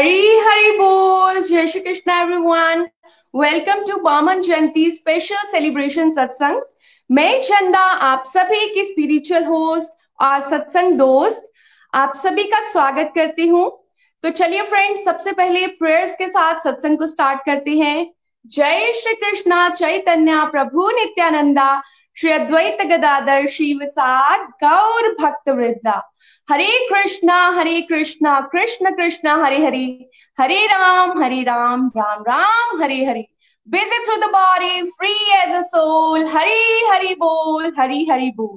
हरी हरी बोल। जय Shri Krishna everyone welcome to Baman Jayanti special celebration सत्संग मैं चंदा, आप सभी की स्पिरिचुअल होस्ट और सत्संग दोस्त, आप सभी का स्वागत करती हूँ। तो चलिए फ्रेंड्स सबसे पहले प्रेयर्स के साथ सत्संग को स्टार्ट करते हैं। जय श्री कृष्णा, चैतन्य प्रभु नित्यानंदा। श्री अद्वैत गदाधर श्री विसार गौर भक्त वृद्धा हरे कृष्णा हरे कृष्णा कृष्ण कृष्ण हरे हरे हरे राम हरे राम राम राम हरे हरे busy through the body free as a soul hari hari bol hari hari bol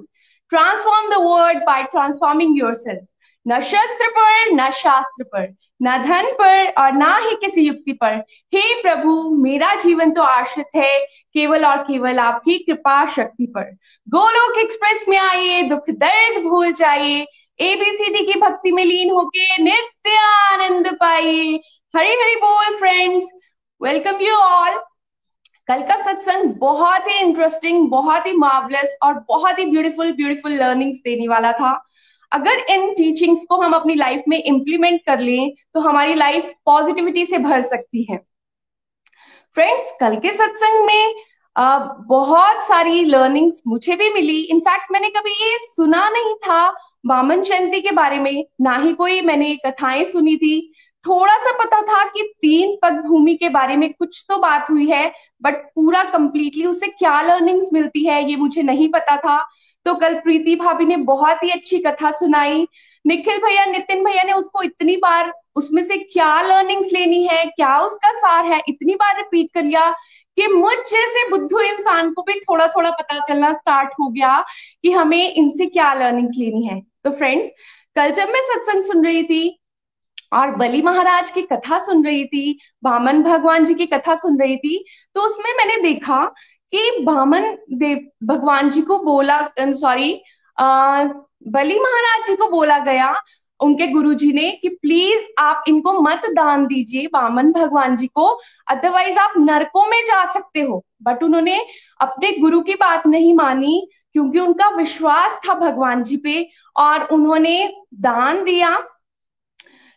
transform the world by transforming yourself न शस्त्र पर, न शास्त्र पर, न धन पर और ना ही किसी युक्ति पर। हे प्रभु, मेरा जीवन तो आश्रित है, केवल और केवल आपकी कृपा शक्ति पर। गोलोक एक्सप्रेस में आइए, दुख दर्द भूल जाइए एबीसीडी की भक्ति में लीन होके नित्य आनंद पाइए। हरी हरी बोल फ्रेंड्स वेलकम यू ऑल कल का सत्संग बहुत ही इंटरेस्टिंग बहुत ही मार्वलस और बहुत ही ब्यूटीफुल ब्यूटीफुल लर्निंग्स देने वाला था। अगर इन टीचिंग्स को हम अपनी लाइफ में इम्प्लीमेंट कर लें तो हमारी लाइफ पॉजिटिविटी से भर सकती है। फ्रेंड्स कल के सत्संग में आ, बहुत सारी लर्निंग्स मुझे भी मिली। इनफैक्ट मैंने कभी ये सुना नहीं था वामन जयंती के बारे में। ना ही कोई मैंने कथाएँ सुनी थी। थोड़ा सा पता था कि तीन पग भूमि के बारे में कुछ तो बात हुई है बट पूरा कंप्लीटली उससे क्या लर्निंग्स मिलती है ये मुझे नहीं पता था। तो कल प्रीति भाभी ने बहुत ही अच्छी कथा सुनाई। निखिल भैया, नितिन भैया ने उसको इतनी बार, उसमें से क्या लर्निंग्स लेनी है, क्या उसका सार है, इतनी बार रिपीट कर लिया कि मुझ जैसे बुद्धू इंसान को भी थोड़ा थोड़ा पता चलना स्टार्ट हो गया कि हमें इनसे क्या लर्निंग्स लेनी है। तो फ्रेंड्स कल जब मैं सत्संग सुन रही थी और बलि महाराज की कथा सुन रही थी, बामन भगवान जी की कथा सुन रही थी तो उसमें मैंने देखा कि बामन देव, भगवान जी को बोला सॉरी बलि महाराज जी को बोला गया, उनके गुरुजी ने कि प्लीज़ आप इनको मत दान दीजिए वामन भगवान जी को अदरवाइज़ आप नरकों में जा सकते हो। बट उन्होंने अपने गुरु की बात नहीं मानी, क्योंकि उनका विश्वास था भगवान जी पे, और उन्होंने दान दिया।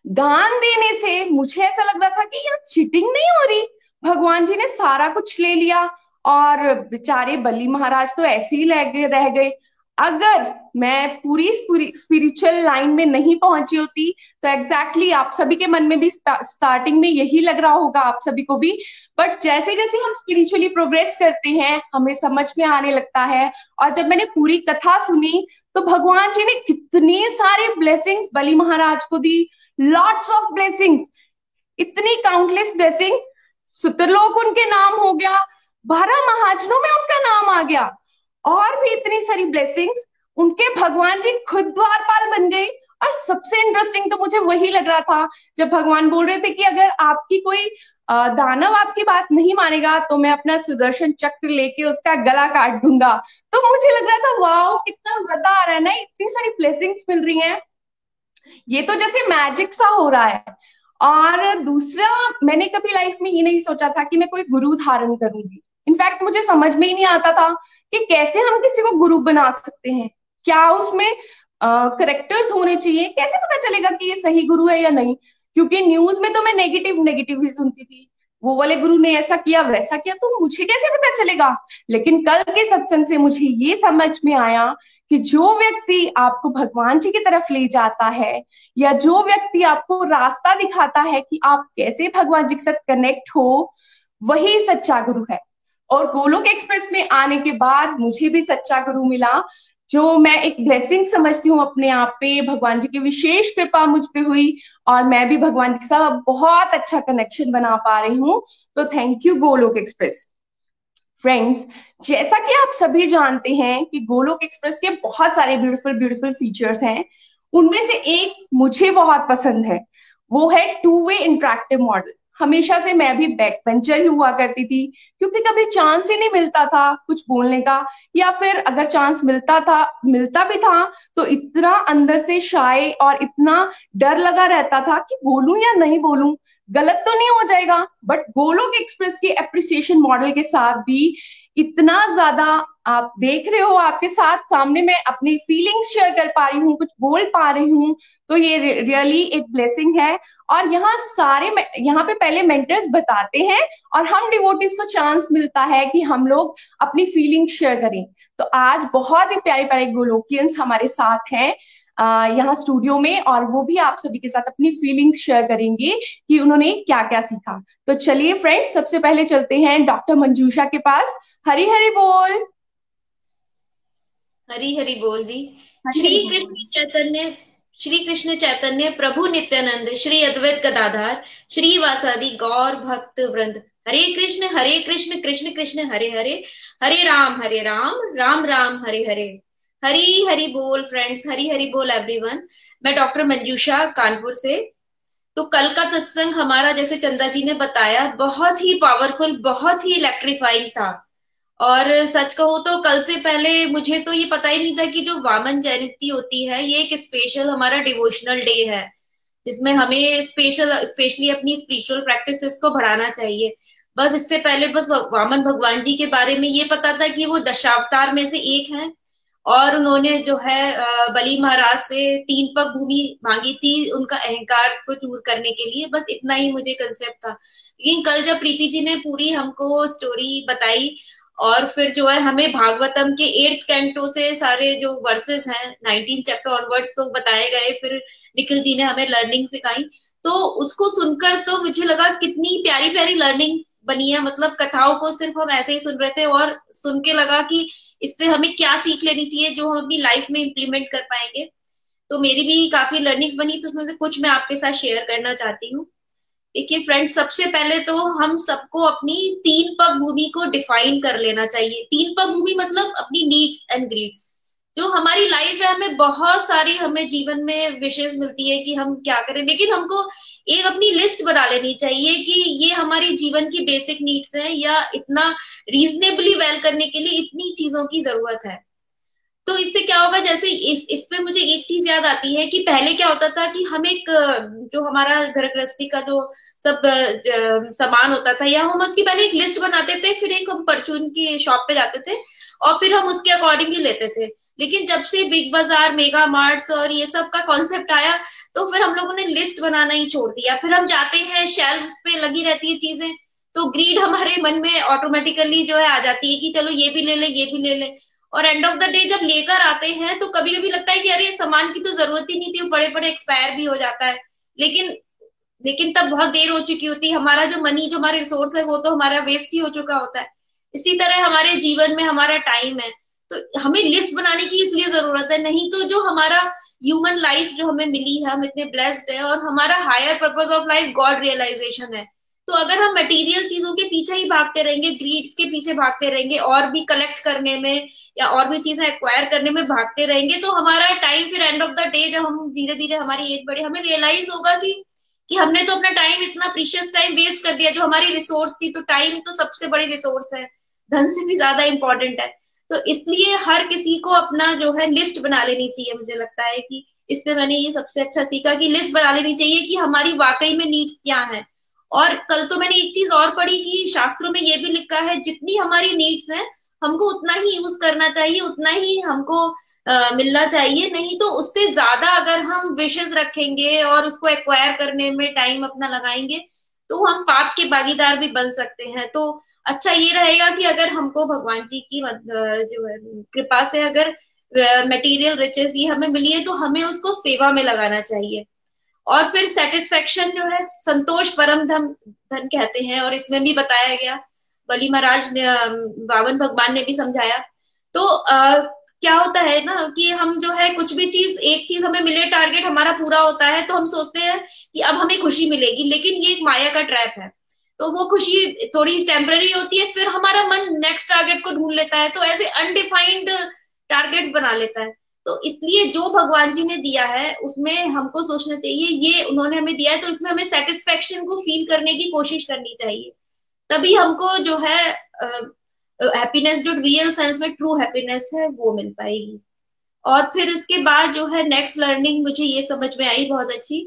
दान देने से मुझे ऐसा लग रहा था कि यहाँ चीटिंग नहीं हो रही। भगवान जी ने सारा कुछ ले लिया और बेचारे बली महाराज तो ऐसे ही रह गए। अगर मैं पूरी स्पिरिचुअल लाइन में नहीं पहुँची होती तो एग्जैक्टली exactly आप सभी के मन में भी स्टार्टिंग में यही लग रहा होगा आप सभी को भी। बट जैसे जैसे हम स्पिरिचुअली प्रोग्रेस करते हैं, हमें समझ में आने लगता है। और जब मैंने पूरी कथा सुनी तो भगवान जी ने कितनी सारी ब्लेसिंग्स बलि महाराज को दी। लॉट्स ऑफ़ ब्लेसिंग्स इतनी काउंटलेस ब्लेसिंग सुतरलोक उनके नाम हो गया। बारह महाजनों में उनका नाम आ गया। और भी इतनी सारी ब्लेसिंग्स उनके भगवान जी खुद द्वारपाल बन गए। और सबसे इंटरेस्टिंग तो मुझे वही लग रहा था, जब भगवान बोल रहे थे कि अगर आपकी कोई दानव आपकी बात नहीं मानेगा तो मैं अपना सुदर्शन चक्र लेके उसका गला काट दूँगा। तो मुझे लग रहा था, वाओ, कितना मज़ा आ रहा है ना, इतनी सारी ब्लेसिंग्स मिल रही हैं। ये तो जैसे मैजिक सा हो रहा है। और दूसरा, मैंने कभी लाइफ में ये नहीं सोचा था कि मैं कोई गुरु धारण करूँगी। इनफैक्ट मुझे समझ में ही नहीं आता था कि कैसे हम किसी को गुरु बना सकते हैं। क्या उसमें करेक्टर्स होने चाहिए? कैसे पता चलेगा कि ये सही गुरु है या नहीं? क्योंकि न्यूज़ में तो मैं नेगेटिव नेगेटिव ही सुनती थी। वो वाले गुरु ने ऐसा किया, वैसा किया तो मुझे कैसे पता चलेगा? लेकिन कल के सत्संग से मुझे ये समझ में आया कि जो व्यक्ति आपको भगवान जी की तरफ़ ले जाता है या जो व्यक्ति आपको रास्ता दिखाता है कि आप कैसे भगवान जी के साथ कनेक्ट हो, वही सच्चा गुरु है। और गोलोक एक्सप्रेस में आने के बाद मुझे भी सच्चा गुरु मिला, जो मैं एक ब्लेसिंग समझती हूँ अपने आप पे। भगवान जी की विशेष कृपा मुझ पे हुई और मैं भी भगवान जी के साथ बहुत अच्छा कनेक्शन बना पा रही हूँ। तो thank you Golok express. Friends जैसा कि आप सभी जानते हैं कि गोलोक एक्सप्रेस के बहुत सारे ब्यूटीफुल ब्यूटीफुल फीचर्स हैं। उनमें से एक मुझे बहुत पसंद है। वो है टू वे इंट्रैक्टिव मॉडल हमेशा से मैं भी बैक बेंचर ही हुआ करती थी, क्योंकि कभी चांस ही नहीं मिलता था कुछ बोलने का, या फिर अगर चांस मिलता था, मिलता भी था तो इतना अंदर से शाय और इतना डर लगा रहता था कि बोलूँ या नहीं बोलूँ, गलत तो नहीं हो जाएगा बट गोलोक एक्सप्रेस के अप्रिसिएशन मॉडल के साथ भी इतना ज़्यादा आप देख रहे हो, आपके साथ सामने मैं अपनी फीलिंग्स शेयर कर पा रही हूँ, कुछ बोल पा रही हूँ तो ये रियली एक ब्लेसिंग है। और यहाँ सारे यहाँ पे पहले मेंटर्स बताते हैं और हम डिवोटिस को चांस मिलता है कि हम लोग अपनी फीलिंग शेयर करें। तो आज बहुत ही प्यारे प्यारे गोलोकियंस हमारे साथ हैं यहाँ स्टूडियो में और वो भी आप सभी के साथ अपनी फीलिंग्स शेयर करेंगे कि उन्होंने क्या क्या सीखा। तो चलिए फ्रेंड्स सबसे पहले चलते हैं डॉक्टर मंजूषा के पास। हरी हरी बोल। हरी हरी बोल दी। श्री कृष्ण चैतन्य श्री कृष्ण चैतन्य प्रभु नित्यानंद श्री अद्वैत गदाधार श्री वासादि गौर भक्त वृंद। हरे कृष्ण हरे कृष्ण कृष्ण कृष्ण हरे हरे। हरे राम हरे राम राम राम हरे हरे। हरी हरी बोल फ्रेंड्स हरी हरी बोल एवरीवन मैं डॉक्टर मंजूषा कानपुर से। तो कल का सत्संग हमारा जैसे चंदा जी ने बताया बहुत ही पावरफुल बहुत ही इलेक्ट्रीफाइंग था। और सच कहो तो कल से पहले मुझे तो ये पता ही नहीं था कि जो वामन जयंती होती है, ये एक स्पेशल हमारा डिवोशनल डे है, जिसमें हमें स्पेशल स्पेशली अपनी स्पिरिचुअल प्रैक्टिस को बढ़ाना चाहिए। बस इससे पहले बस वामन भगवान जी के बारे में ये पता था कि वो दशावतार में से एक है, और उन्होंने जो है बली महाराज से तीन पग भूमि मांगी थी उनका अहंकार को दूर करने के लिए। बस इतना ही मुझे कंसेप्ट था। लेकिन कल जब प्रीति जी ने पूरी हमको स्टोरी बताई और फिर जो है, हमें भागवतम के एट्थ कैंटो से सारे जो वर्सेस हैं नाइनटीन चैप्टर ऑनवर्ड्स तो बताए गए, फिर निखिल जी ने हमें लर्निंग सिखाई। तो उसको सुनकर तो मुझे लगा कितनी प्यारी प्यारी लर्निंग बनी है मतलब कथाओं को सिर्फ़ हम ऐसे ही सुन रहे थे और सुन के लगा कि इससे हमें क्या सीख लेनी चाहिए जो हम अपनी लाइफ में इम्प्लीमेंट कर पाएँगे। तो मेरी भी काफ़ी लर्निंग्स बनी तो उसमें से कुछ मैं आपके साथ शेयर करना चाहती हूँ। देखिए फ्रेंड्स सबसे पहले तो हम सबको अपनी तीन पग भूमि को डिफाइन कर लेना चाहिए। तीन पग भूमि मतलब अपनी नीड्स एंड ग्रीड्स जो हमारी लाइफ है, हमें बहुत सारी हमें जीवन में विशेष मिलती है कि हम क्या करें। लेकिन हमको एक अपनी लिस्ट बना लेनी चाहिए कि ये हमारी जीवन की बेसिक नीड्स है या इतना रीजनेबली वेल करने के लिए इतनी चीज़ों की ज़रूरत है। तो इससे क्या होगा, जैसे इस इस पे मुझे एक चीज़ याद आती है कि पहले क्या होता था कि हम एक, जो हमारा घर गृहस्थी का जो सब सामान होता था, या हम उसकी पहले एक लिस्ट बनाते थे, फिर एक हम परचून की शॉप पे जाते थे, और फिर हम उसके अकॉर्डिंग ही लेते थे। लेकिन जब से बिग बाज़ार, मेगा मार्ट्स और ये सब का कॉन्सेप्ट आया तो फिर हम लोगों ने लिस्ट बनाना ही छोड़ दिया। फिर हम जाते हैं शेल्फ पे लगी रहती है चीज़ें तो ग्रीड हमारे मन में ऑटोमेटिकली जो है आ जाती है कि चलो ये भी ले ले, ये भी ले ले। और एंड ऑफ़ द डे जब लेकर आते हैं तो कभी कभी लगता है कि अरे, सामान की तो ज़रूरत ही नहीं थी वो बड़े बड़े एक्सपायर भी हो जाता है। लेकिन लेकिन तब बहुत देर हो चुकी होती है। हमारा जो मनी जो हमारे रिसोर्स है, वो तो हमारा वेस्ट ही हो चुका होता है। इसी तरह हमारे जीवन में हमारा टाइम है। तो हमें लिस्ट बनाने की इसलिए ज़रूरत है, नहीं तो जो हमारा ह्यूमन लाइफ जो हमें मिली है, हम इतने ब्लेस्ड है और हमारा higher purpose of life God realisation है। तो अगर हम मटेरियल चीज़ों के पीछे ही भागते रहेंगे ग्रीड्स के पीछे भागते रहेंगे, और भी कलेक्ट करने में या और भी चीज़ें एक्वायर करने में भागते रहेंगे तो हमारा टाइम फिर एंड ऑफ़ द डे जब हम धीरे धीरे हमारी एज बढ़े हमें रियलाइज़ होगा कि कि हमने तो अपना टाइम इतना प्रीशियस टाइम वेस्ट कर दिया, जो हमारी रिसोर्स थी तो टाइम तो सबसे बड़ी रिसोर्स है। धन से भी ज़्यादा इंपॉर्टेंट है। तो इसलिए हर किसी को अपना जो है लिस्ट बना लेनी चाहिए, मुझे लगता है कि इससे मैंने ये सबसे अच्छा सीखा कि लिस्ट बना लेनी चाहिए कि हमारी वाकई में नीड्स क्या है। और कल तो मैंने एक चीज़ और पढ़ी कि शास्त्रों में ये भी लिखा है जितनी हमारी नीड्स है हमको उतना ही यूज़ करना चाहिए उतना ही हमको आ, मिलना चाहिए। नहीं तो उससे ज़्यादा अगर हम विशेष रखेंगे और उसको एक्वायर करने में टाइम अपना लगाएँगे तो हम पाप के भागीदार भी बन सकते हैं। तो अच्छा ये रहेगा कि अगर हमको भगवान जी की जो है कृपा से अगर मटेरियल रिचेस ये हमें मिली है तो हमें उसको सेवा में लगाना चाहिए। और फिर सेटिस्फेक्शन जो है संतोष परम धन धन कहते हैं और इसमें भी बताया गया। बली महाराज ने बावन भगवान ने भी समझाया। तो आ, क्या होता है ना कि हम जो है कुछ भी चीज़ एक चीज़ हमें मिले टारगेट हमारा पूरा होता है तो हम सोचते हैं कि अब हमें खुशी मिलेगी लेकिन ये एक माया का ट्रैप है। तो वो खुशी थोड़ी टेम्पररी होती है फिर हमारा मन नेक्स्ट टारगेट को ढूंढ लेता है तो ऐसे अनडिफाइंड टारगेट्स बना लेता है। तो इसलिए जो भगवान जी ने दिया है, उसमें हमको सोचना चाहिए, ये उन्होंने हमें दिया है तो इसमें हमें सेटिस्फेक्शन को फील करने की कोशिश करनी चाहिए। तभी हमको जो है हैप्पीनेस जो रियल सेंस में ट्रू हैप्पीनेस है, वो मिल पाएगी। और फिर उसके बाद जो है नेक्स्ट लर्निंग मुझे ये समझ में आई बहुत अच्छी,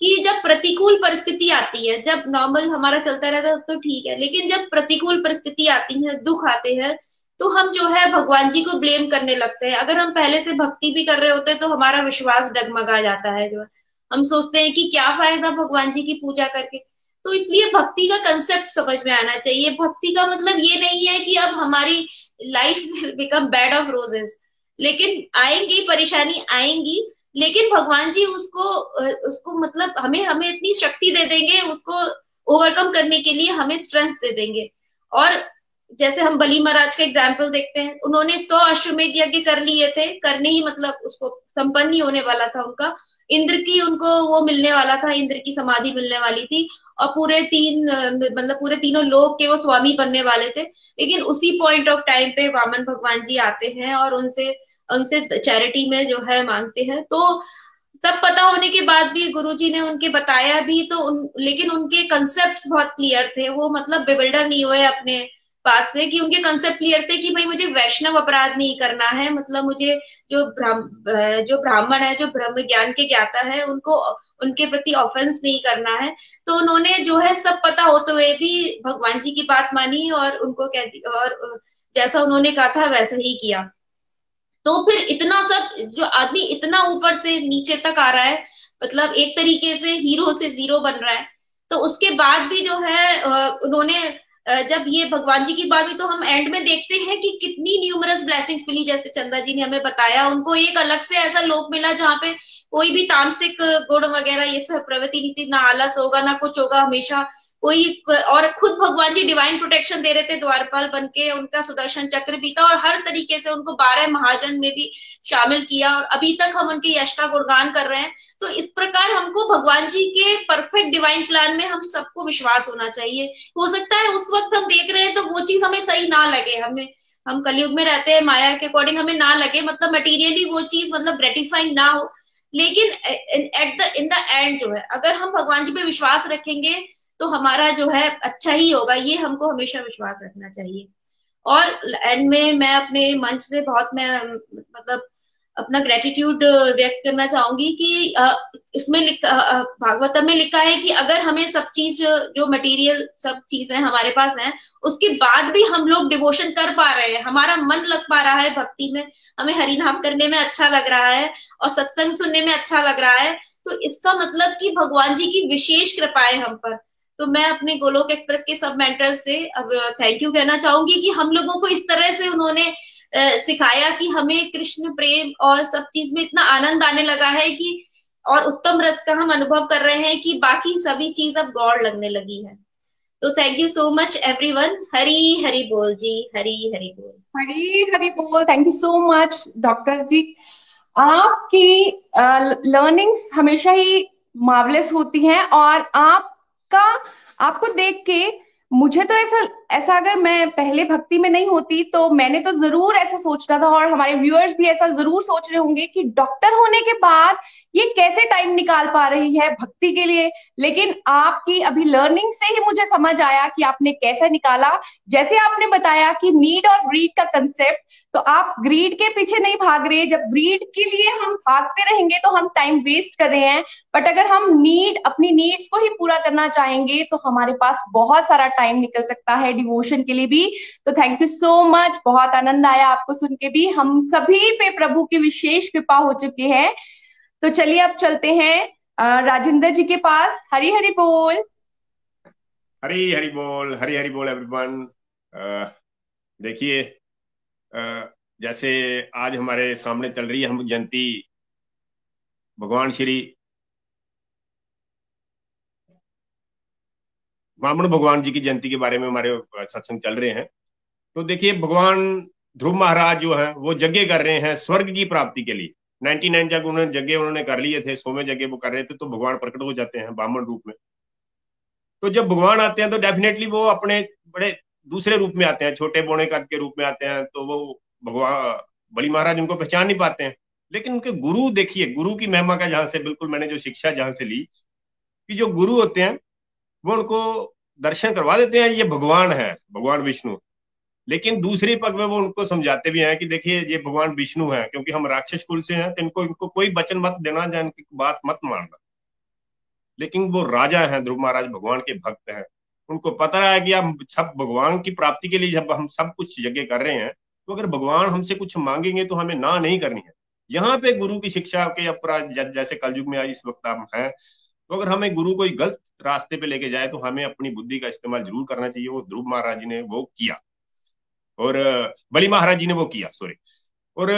कि जब प्रतिकूल परिस्थिति आती है, जब नॉर्मल हमारा चलता रहता है तो ठीक है, लेकिन जब प्रतिकूल परिस्थिति आती है, दुख आते हैं तो हम जो है भगवान जी को ब्लेम करने लगते हैं। अगर हम पहले से भक्ति भी कर रहे होते हैं तो हमारा विश्वास डगमगा जाता है जो हम सोचते हैं कि क्या फ़ायदा भगवान जी की पूजा करके। तो इसलिए भक्ति का कंसेप्ट समझ में आना चाहिए। भक्ति का मतलब ये नहीं है कि अब हमारी life become bed of roses लेकिन आएँगी, परेशानी आएँगी, लेकिन भगवान जी उसको उसको मतलब हमें हमें इतनी शक्ति दे देंगे, उसको ओवरकम करने के लिए हमें स्ट्रेंथ दे देंगे। और जैसे हम बली महाराज का एग्ज़ाम्पल देखते हैं उन्होंने सौ अश्वमेध यज्ञ कर लिए थे करने ही मतलब उसको संपन्न ही होने वाला था उनका। इंद्र की उनको वो मिलने वाला था इंद्र की समाधि मिलने वाली थी और पूरे तीन मतलब पूरे तीनों लोग के वो स्वामी बनने वाले थे। लेकिन उसी पॉइंट ऑफ़ टाइम पे वामन भगवान जी आते हैं और उनसे उनसे चैरिटी में जो है मांगते हैं। तो सब पता होने के बाद भी गुरु जी ने उनके बताया भी तो उन, लेकिन उनके कंसेप्ट बहुत क्लियर थे। वो मतलब बिबिल्डर नहीं हुए अपने बात से कि उनके कंसेप्ट क्लियर थे कि भाई मुझे वैष्णव अपराध नहीं करना है मतलब मुझे जो ब्राह्म जो ब्राह्मण है, जो ब्रह्म ज्ञान के ज्ञाता है, उनको, उनके प्रति ऑफेंस नहीं करना है। तो उन्होंने जो है सब पता होते हुए भी भगवान जी की बात मानी और उनको कह और, जैसा उन्होंने कहा था वैसा ही किया। तो फिर इतना सब, जो आदमी इतना ऊपर से नीचे तक आ रहा है मतलब एक तरीके से हीरो से ज़ीरो बन रहा है तो उसके बाद भी जो है उन्होंने जब ये भगवान जी की बात हुई तो हम एंड में देखते हैं कि कितनी न्यूमरस ब्लेसिंग्स मिली, जैसे चंदा जी ने हमें बताया। उनको एक अलग से ऐसा लोक मिला जहाँ पे कोई भी तामसिक गुण वगैरह, ये सब प्रवृत्ति नीति, ना आलस होगा, ना कुछ होगा, हमेशा कोई और खुद भगवान जी डिवाइन प्रोटेक्शन दे रहे थे, द्वारपाल बन के उनका सुदर्शन चक्र भी था और हर तरीके से उनको बारह महाजन में भी शामिल किया और अभी तक हम उनके यश का गुणगान कर रहे हैं। तो इस प्रकार हमको भगवान जी के परफेक्ट डिवाइन प्लान में हम सबको विश्वास होना चाहिए। हो सकता है उस वक्त हम देख रहे हैं तो वो चीज़ हमें सही ना लगे, हमें, हम कलयुग में रहते हैं, माया के अकॉर्डिंग हमें ना लगे मतलब मटीरियली वो चीज़ मतलब ग्रेटिफाइंग ना हो। लेकिन at the in the end जो है, अगर हम भगवान जी पे विश्वास रखेंगे तो हमारा जो है अच्छा ही होगा, ये हमको हमेशा विश्वास रखना चाहिए। और एंड में मैं अपने मंच से बहुत मैं मतलब अपना ग्रेटिट्यूड व्यक्त करना चाहूँगी कि इसमें लिखा भागवतम में लिखा है कि अगर हमें सब चीज़, जो मटेरियल सब चीज़ें हमारे पास हैं, उसके बाद भी हम लोग डिवोशन कर पा रहे हैं। हमारा मन लग पा रहा है भक्ति में, हमें हरिनाम करने में अच्छा लग रहा है और सत्संग सुनने में अच्छा लग रहा है। तो इसका मतलब कि भगवान जी की विशेष कृपा है हम पर तो मैं अपने गोलोक एक्सप्रेस के सब मेंटर्स से अब थैंक यू कहना चाहूँगी कि हम लोगों को इस तरह से उन्होंने सिखाया कि हमें कृष्ण प्रेम और सब चीज़ में इतना आनंद आने लगा है कि, और उत्तम रस का हम अनुभव कर रहे हैं कि बाकी सभी चीज़ अब गौड़ लगने लगी है। तो thank you so much everyone Hari Hari बोल जी, हरी हरी बोल। हरी हरी बोल thank you so much doctor ji. आपकी लर्निंग्स हमेशा ही मार्वलेस होती हैं और आप का आपको देख के मुझे तो ऐसा ऐसा अगर मैं पहले भक्ति में नहीं होती तो मैंने तो ज़रूर ऐसा सोचना था और हमारे व्यूअर्स भी ऐसा ज़रूर सोच रहे होंगे कि डॉक्टर होने के बाद ये कैसे टाइम निकाल पा रही है भक्ति के लिए? लेकिन आपकी अभी लर्निंग से ही मुझे समझ आया कि आपने कैसे निकाला। जैसे आपने बताया कि नीड और ग्रीड का कंसेप्ट तो आप ग्रीड के पीछे नहीं भाग रहे। जब ग्रीड के लिए हम भागते रहेंगे तो हम टाइम वेस्ट कर रहे हैं। बट अगर हम नीड अपनी नीड्स को ही पूरा करना चाहेंगे तो हमारे पास बहुत सारा टाइम निकल सकता है डिवोशन के लिए भी। तो थैंक यू सो मच बहुत आनंद आया आपको सुन के भी। हम सभी पे प्रभु की विशेष कृपा हो चुकी है। तो चलिए अब चलते हैं राजेंद्र जी के पास। हरी हरी बोल। हरी हरी बोल, हरी हरी बोल एवरीवन देखिए जैसे आज हमारे सामने चल रही है हम जयंती, भगवान श्री वामन भगवान जी की जयंती के बारे में हमारे सत्संग चल रहे हैं। तो देखिए, भगवान ध्रुव महाराज जो है, वो यज्ञ कर रहे हैं स्वर्ग की प्राप्ति के लिए। नाइनटी नाइन जब उन्होंने जगह उन्होंने कर लिए थे सोमे जगह वो कर रहे थे तो भगवान प्रकट हो जाते हैं ब्राह्मण रूप में। तो जब भगवान आते हैं तो डेफिनेटली वो अपने बड़े दूसरे रूप में आते हैं, छोटे बोने कद के रूप में आते हैं तो वो भगवान, बली महाराज उनको पहचान नहीं पाते हैं। लेकिन उनके गुरु देखिए, गुरु की महिमा का जहाँ से, बिल्कुल मैंने जो शिक्षा जहाँ से ली, कि जो गुरु होते हैं, वो उनको दर्शन करवा देते हैं, ये भगवान है, भगवान विष्णु। लेकिन दूसरी पग में वो उनको समझाते भी हैं कि देखिए, ये भगवान विष्णु है, क्योंकि हम राक्षस कुल से हैं तो इनको इनको कोई वचन मत देना या इनकी बात मत मानना। लेकिन वो राजा हैं, ध्रुव महाराज भगवान के भक्त हैं। उनको पता है कि हम सब भगवान की प्राप्ति के लिए जब हम सब कुछ यज्ञ कर रहे हैं तो अगर भगवान हमसे कुछ मांगेंगे तो हमें ना नहीं करनी है। यहाँ पे गुरु की शिक्षा के अपराध जैसे कलयुग में आज इस वक्त हम हैं तो अगर हमें गुरु कोई गलत रास्ते पे लेके जाए तो हमें अपनी बुद्धि का इस्तेमाल ज़रूर करना चाहिए, वो ध्रुव महाराज ने वो किया। और बली महाराज जी ने वो किया सॉरी और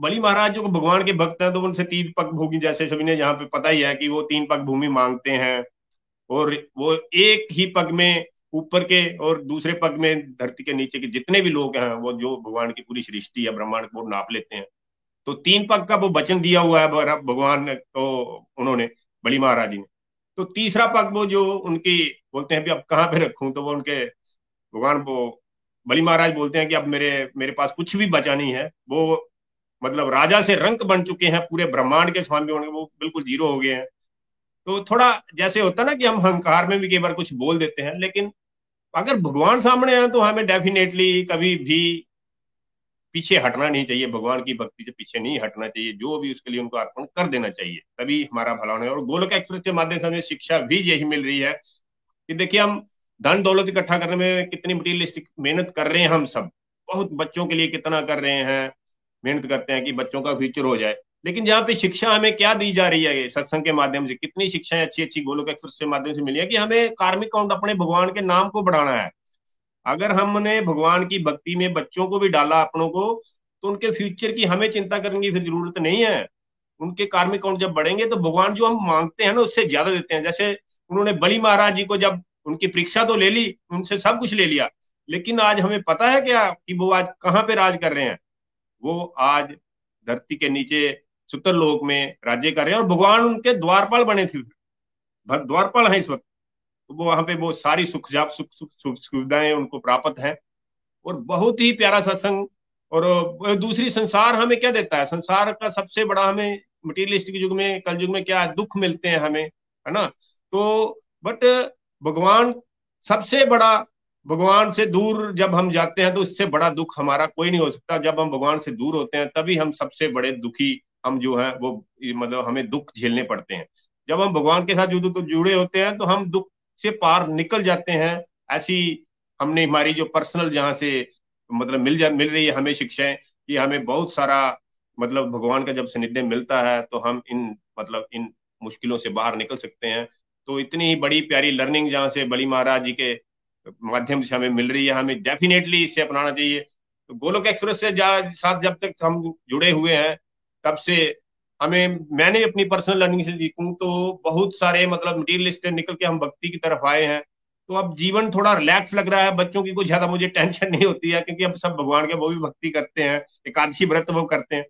बली महाराज जो भगवान के भक्त हैं तो उनसे तीन पग भूमि जैसे सभी ने यहाँ पे पता ही है कि वो तीन पग भूमि मांगते हैं और वो एक ही पग में ऊपर के और दूसरे पग में धरती के नीचे के जितने भी लोग हैं, वो जो भगवान की पूरी सृष्टि या ब्रह्मांड को नाप लेते हैं तो तीन पग का वो वचन दिया हुआ है भगवान ने तो उन्होंने बड़ी महाराज ने। तो तीसरा पग वो जो उनकी बोलते हैं भी अब कहाँ पे रखूँ? तो वो उनके, भगवान वो बली महाराज बोलते हैं कि अब मेरे मेरे पास कुछ भी बचा नहीं है। वो मतलब राजा से रंक बन चुके हैं, पूरे ब्रह्मांड के स्वामी होंगे, वो बिल्कुल ज़ीरो हो गए हैं। तो थोड़ा जैसे होता ना कि हम हंकार में भी कई बार कुछ बोल देते हैं, लेकिन अगर भगवान सामने आए तो हमें डेफिनेटली कभी भी पीछे हटना नहीं चाहिए, भगवान की भक्ति से पीछे नहीं हटना चाहिए, जो भी उसके लिए उनको अर्पण कर देना चाहिए। तभी हमारा भला होना है और गोलक एक्सप्रेस के माध्यम से हमें शिक्षा भी यही मिल रही है कि देखिए हम धन दौलत इकट्ठा करने में कितनी मटीरियलिस्टिक मेहनत कर रहे हैं हम सब। बहुत बच्चों के लिए कितना कर रहे हैं। मेहनत करते हैं कि बच्चों का फ्यूचर हो जाए। लेकिन जहाँ पे शिक्षा हमें क्या दी जा रही है सत्संग के माध्यम से? कितनी शिक्षाएँ अच्छी अच्छी गोलोक एक्सप्रेस के माध्यम से मिली है कि हमें कार्मिक काउंट अपने भगवान के नाम को बढ़ाना है। अगर हमने भगवान की भक्ति में बच्चों को भी डाला अपनों को तो उनके फ्यूचर की हमें चिंता करने की फिर ज़रूरत नहीं है। उनके कार्मिक काउंट जब बढ़ेंगे तो भगवान जो हम मांगते हैं ना, उससे ज़्यादा देते हैं। जैसे उन्होंने बड़ी महाराज जी को जब उनकी परीक्षा तो ले ली, उनसे सब कुछ ले लिया। लेकिन आज हमें पता है क्या कि वो आज कहाँ पे राज कर रहे हैं? वो आज धरती के नीचे सुतर लोक में राज्य कर रहे हैं और भगवान उनके द्वारपाल बने थे। द्वारपाल है इस वक्त। तो वो वहाँ पे वो सारी सुख जाप, सुख सुख सुविधाएँ उनको प्राप्त है और बहुत ही प्यारा सत्संग और दूसरी संसार हमें क्या देता है? संसार का सबसे बड़ा हमें मटीरियलिस्टिक युग में कल युग में क्या दुख मिलते हैं हमें, है ना? तो बट भगवान सबसे बड़ा, भगवान से दूर जब हम जाते हैं तो उससे बड़ा दुख हमारा कोई नहीं हो सकता। जब हम भगवान से दूर होते हैं, तभी हम सबसे बड़े दुखी हम जो है, वो मतलब हमें दुख झेलने पड़ते हैं। जब हम भगवान के साथ तो जुड़े होते हैं तो हम दुख से पार निकल जाते हैं। ऐसी हमने हमारी जो पर्सनल जहाँ से मतलब मिल जा, मिल रही है हमें शिक्षाएँ कि हमें बहुत सारा मतलब भगवान का जब सानिध्य मिलता है तो हम इन मतलब इन मुश्किलों से बाहर निकल सकते हैं। तो इतनी ही बड़ी प्यारी लर्निंग जहाँ से बली महाराज जी के माध्यम से हमें मिल रही है, हमें डेफिनेटली इसे अपनाना चाहिए। तो गोलोक एक्सप्रेस से साथ जब तक हम जुड़े हुए हैं, तब से हमें, मैंने अपनी पर्सनल लर्निंग से सीखूं तो बहुत सारे मतलब मटीरियलिस्ट निकल के हम भक्ति की तरफ़ आए हैं। तो अब जीवन थोड़ा रिलैक्स लग रहा है, बच्चों की कुछ ज़्यादा मुझे टेंशन नहीं होती है, क्योंकि अब सब भगवान के वो भी भक्ति करते हैं, एकादशी व्रत वो करते हैं।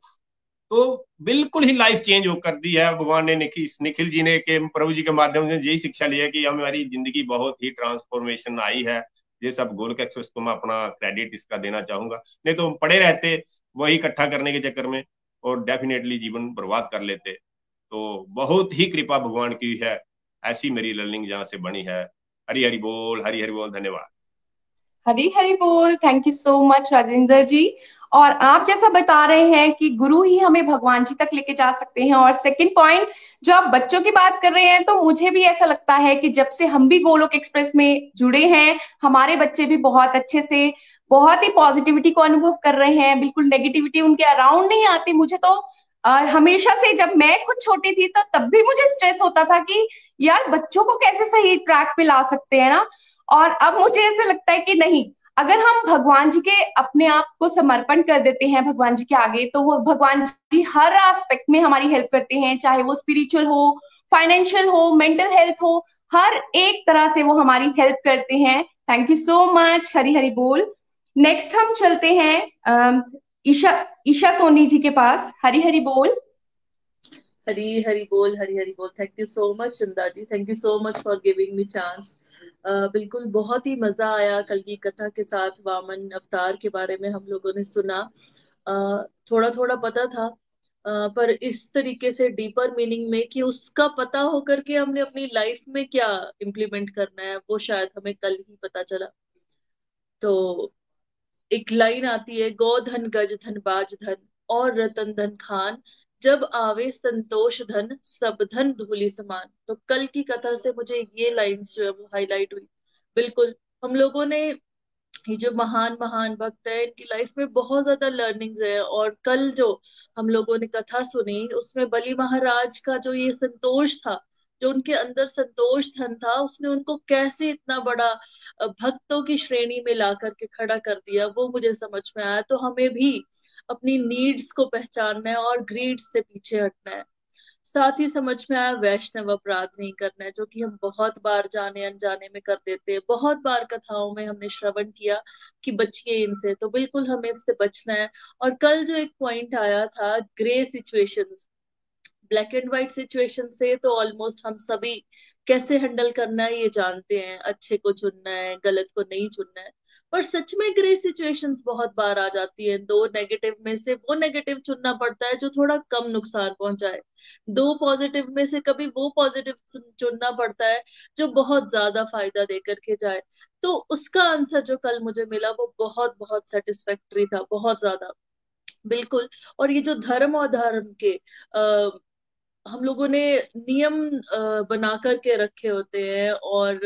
तो बिल्कुल ही लाइफ चेंज हो कर दी है भगवान ने, निखिल निखिल जी ने के, प्रभु जी के माध्यम से यही शिक्षा लिया कि हमारी ज़िंदगी बहुत ही ट्रांसफॉर्मेशन आई है। ये सब गोलक एक्सप्रेस को मैं अपना क्रेडिट इसका देना चाहूँगा। नहीं तो पड़े रहते, वही इकट्ठा करने के चक्कर में और डेफिनेटली जीवन बर्बाद कर लेते। तो बहुत ही कृपा भगवान की है, ऐसी मेरी लर्निंग जहाँ से बनी है। हरी हरी बोल, हरी हरी बोल, धन्यवाद। हरी हरी बोल thank you so much Rajendra ji. और आप जैसा बता रहे हैं कि गुरु ही हमें भगवान जी तक लेके जा सकते हैं। और सेकंड पॉइंट जो आप बच्चों की बात कर रहे हैं तो मुझे भी ऐसा लगता है कि जब से हम भी गोलोक एक्सप्रेस में जुड़े हैं हमारे बच्चे भी बहुत अच्छे से बहुत ही पॉजिटिविटी को अनुभव कर रहे हैं। बिल्कुल नेगेटिविटी उनके अराउंड नहीं आती। मुझे तो आ, हमेशा से जब मैं खुद छोटी थी तो तब भी मुझे स्ट्रेस होता था कि यार बच्चों को कैसे सही ट्रैक पे ला सकते हैं ना? और अब मुझे ऐसा लगता है कि नहीं अगर हम भगवान जी के अपने आप को समर्पण कर देते हैं, भगवान जी के आगे तो वो भगवान जी हर एस्पेक्ट में हमारी हेल्प करते हैं, चाहे वो स्पिरिचुअल हो फाइनेंशियल हो मेंटल हेल्थ हो, हर एक तरह से वो हमारी हेल्प करते हैं। Thank you so much Hari Hari बोल। नेक्स्ट हम चलते हैं ईशा ईशा सोनी जी के पास। हरी हरी बोल। हरी हरी बोल, हरी हरी बोल। Thank you so much Chanda ji. Thank you so much for giving me chance बिल्कुल बहुत ही मज़ा आया कल की कथा के साथ वामन अवतार के बारे में हम लोगों ने सुना। थोड़ा थोड़ा पता था। पर इस तरीके से डीपर मीनिंग में कि उसका पता होकर के हमने अपनी लाइफ में क्या इम्प्लीमेंट करना है, वो शायद हमें कल ही पता चला। तो एक लाइन आती है गोधन गज धन, बाज धन और रतन धन खान। जब आवे संतोष धन, सब धन धूलि समान। तो कल की कथा से मुझे ये लाइंस जो है वो हाईलाइट हुई। बिल्कुल, हम लोगों ने ये जो महान महान भक्त है, इनकी लाइफ में बहुत ज़्यादा लर्निंग्स है और कल जो हम लोगों ने कथा सुनी, उसमें बलि महाराज का जो ये संतोष था, जो उनके अंदर संतोष धन था, उसने उनको कैसे इतना बड़ा भक्तों की श्रेणी में ला करके खड़ा कर दिया, वो मुझे समझ में आया। तो हमें भी अपनी नीड्स को पहचानना है और ग्रीड से पीछे हटना है। साथ ही समझ में आया वैष्णव अपराध नहीं करना है, जो कि हम बहुत बार जाने अनजाने में कर देते हैं। बहुत बार कथाओं में हमने श्रवण किया कि बचिए इनसे तो बिल्कुल हमें इससे बचना है। और कल जो एक पॉइंट आया था grey situations black and white situation से तो ऑलमोस्ट हम सभी कैसे हैंडल करना है, ये जानते हैं। अच्छे को चुनना है, गलत को नहीं चुनना है। पर सच में ग्रे सिचुएशंस बहुत बार आ जाती है। दो नेगेटिव में से वो नेगेटिव चुनना पड़ता है जो थोड़ा कम नुकसान पहुँचाए। दो पॉजिटिव में से कभी वो पॉजिटिव चुनना पड़ता है जो बहुत ज़्यादा फ़ायदा दे करके जाए। तो उसका आंसर जो कल मुझे मिला वो बहुत बहुत सेटिस्फैक्ट्री था बहुत ज़्यादा। बिल्कुल। और ये जो धर्म और धर्म के आ, हम लोगों ने नियम बना करके रखे होते हैं और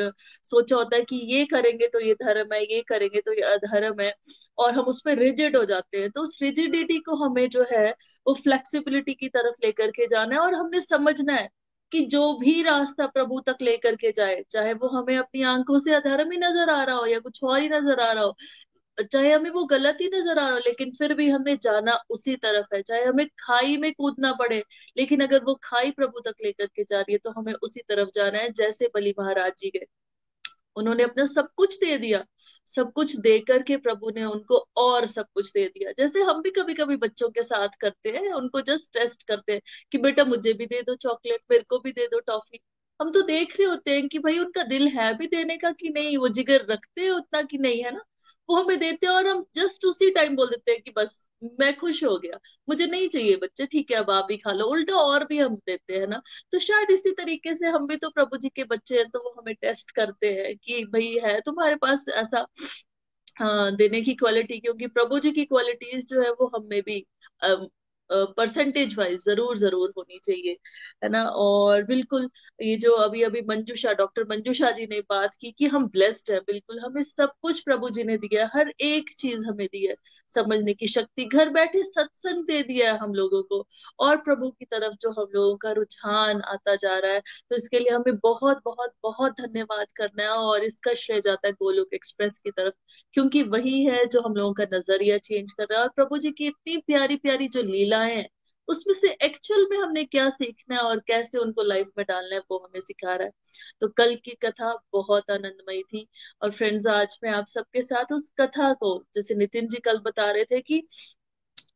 सोचा होता है कि ये करेंगे तो ये धर्म है, ये करेंगे तो ये अधर्म है और हम उसमें रिजिड हो जाते हैं। तो उस रिजिडिटी को हमें जो है वो फ्लेक्सिबिलिटी की तरफ़ लेकर के जाना है और हमने समझना है कि जो भी रास्ता प्रभु तक लेकर के जाए, चाहे वो हमें अपनी आँखों से अधर्म ही नज़र आ रहा हो या कुछ और ही नज़र आ रहा हो चाहे हमें वो गलत ही नज़र आ रहा हो, लेकिन फिर भी हमें जाना उसी तरफ़ है। चाहे हमें खाई में कूदना पड़े, लेकिन अगर वो खाई प्रभु तक लेकर के जा रही है तो हमें उसी तरफ़ जाना है, जैसे बलि महाराज जी गए। उन्होंने अपना सब कुछ दे दिया। सब कुछ दे करके प्रभु ने उनको और सब कुछ दे दिया। जैसे हम भी कभी कभी बच्चों के साथ करते हैं, उनको जस्ट टेस्ट करते हैं कि, बेटा, मुझे भी दे दो चॉकलेट मेरे को भी दे दो टॉफी हम तो देख रहे होते हैं कि, भाई, उनका दिल है भी देने का कि नहीं? वो जिगर रखते हैं उतना कि नहीं? है ना? वो हमें देते हैं और हम जस्ट उसी टाइम बोल देते हैं कि बस, मैं खुश हो गया। मुझे नहीं चाहिए बच्चे, ठीक है, अब आप भी खा लो। उल्टा और भी हम देते हैं ना? तो शायद इसी तरीके से हम भी तो प्रभु जी के बच्चे हैं तो वो हमें टेस्ट करते हैं कि भाई, है तुम्हारे पास ऐसा हाँ देने की क्वालिटी क्योंकि प्रभु जी की क्वालिटीज जो है, वो हमें भी परसेंटेज वाइज ज़रूर ज़रूर होनी चाहिए, है ना? और बिल्कुल ये जो अभी अभी मंजूषा डॉक्टर मंजूषा जी ने बात की कि हम ब्लेस्ड है, बिल्कुल हमें सब कुछ प्रभु जी ने दिया हर एक चीज़ हमें दी है, समझने की शक्ति, घर बैठे सत्संग दे दिया है हम लोगों को। और प्रभु की तरफ़ जो हम लोगों का रुझान आता जा रहा है तो इसके लिए हमें बहुत बहुत बहुत धन्यवाद करना है और इसका श्रेय जाता है गोलोक एक्सप्रेस की तरफ़, क्योंकि वही है जो हम लोगों का नज़रिया चेंज कर रहा है। और प्रभु जी की इतनी प्यारी प्यारी जो लीला हैं उसमें से एक्चुअल में हमने क्या सीखना है और कैसे उनको लाइफ में डालना है, वो हमें सिखा रहा है। तो कल की कथा बहुत आनंदमयी थी और फ्रेंड्स आज मैं आप सबके साथ उस कथा को, जैसे नितिन जी कल बता रहे थे कि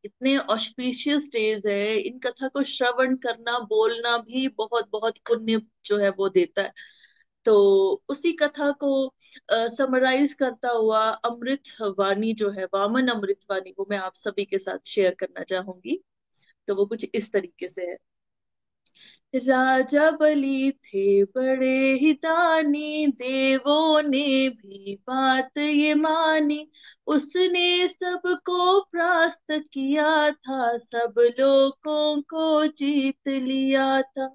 इतने ऑस्पिशियस डेज़ है, इन कथा को श्रवण करना, बोलना भी बहुत बहुत पुण्य जो है वो देता है। तो उसी कथा को समराइज करता हुआ अमृत वाणी जो है, वामन अमृत वाणी, वो मैं आप सभी के साथ शेयर करना चाहूँगी। तो वो कुछ इस तरीके से है। राजा बलि थे बड़े ही दानी देवों ने भी बात ये मानी। उसने सबको प्रास्त किया था, सब लोगों को जीत लिया था।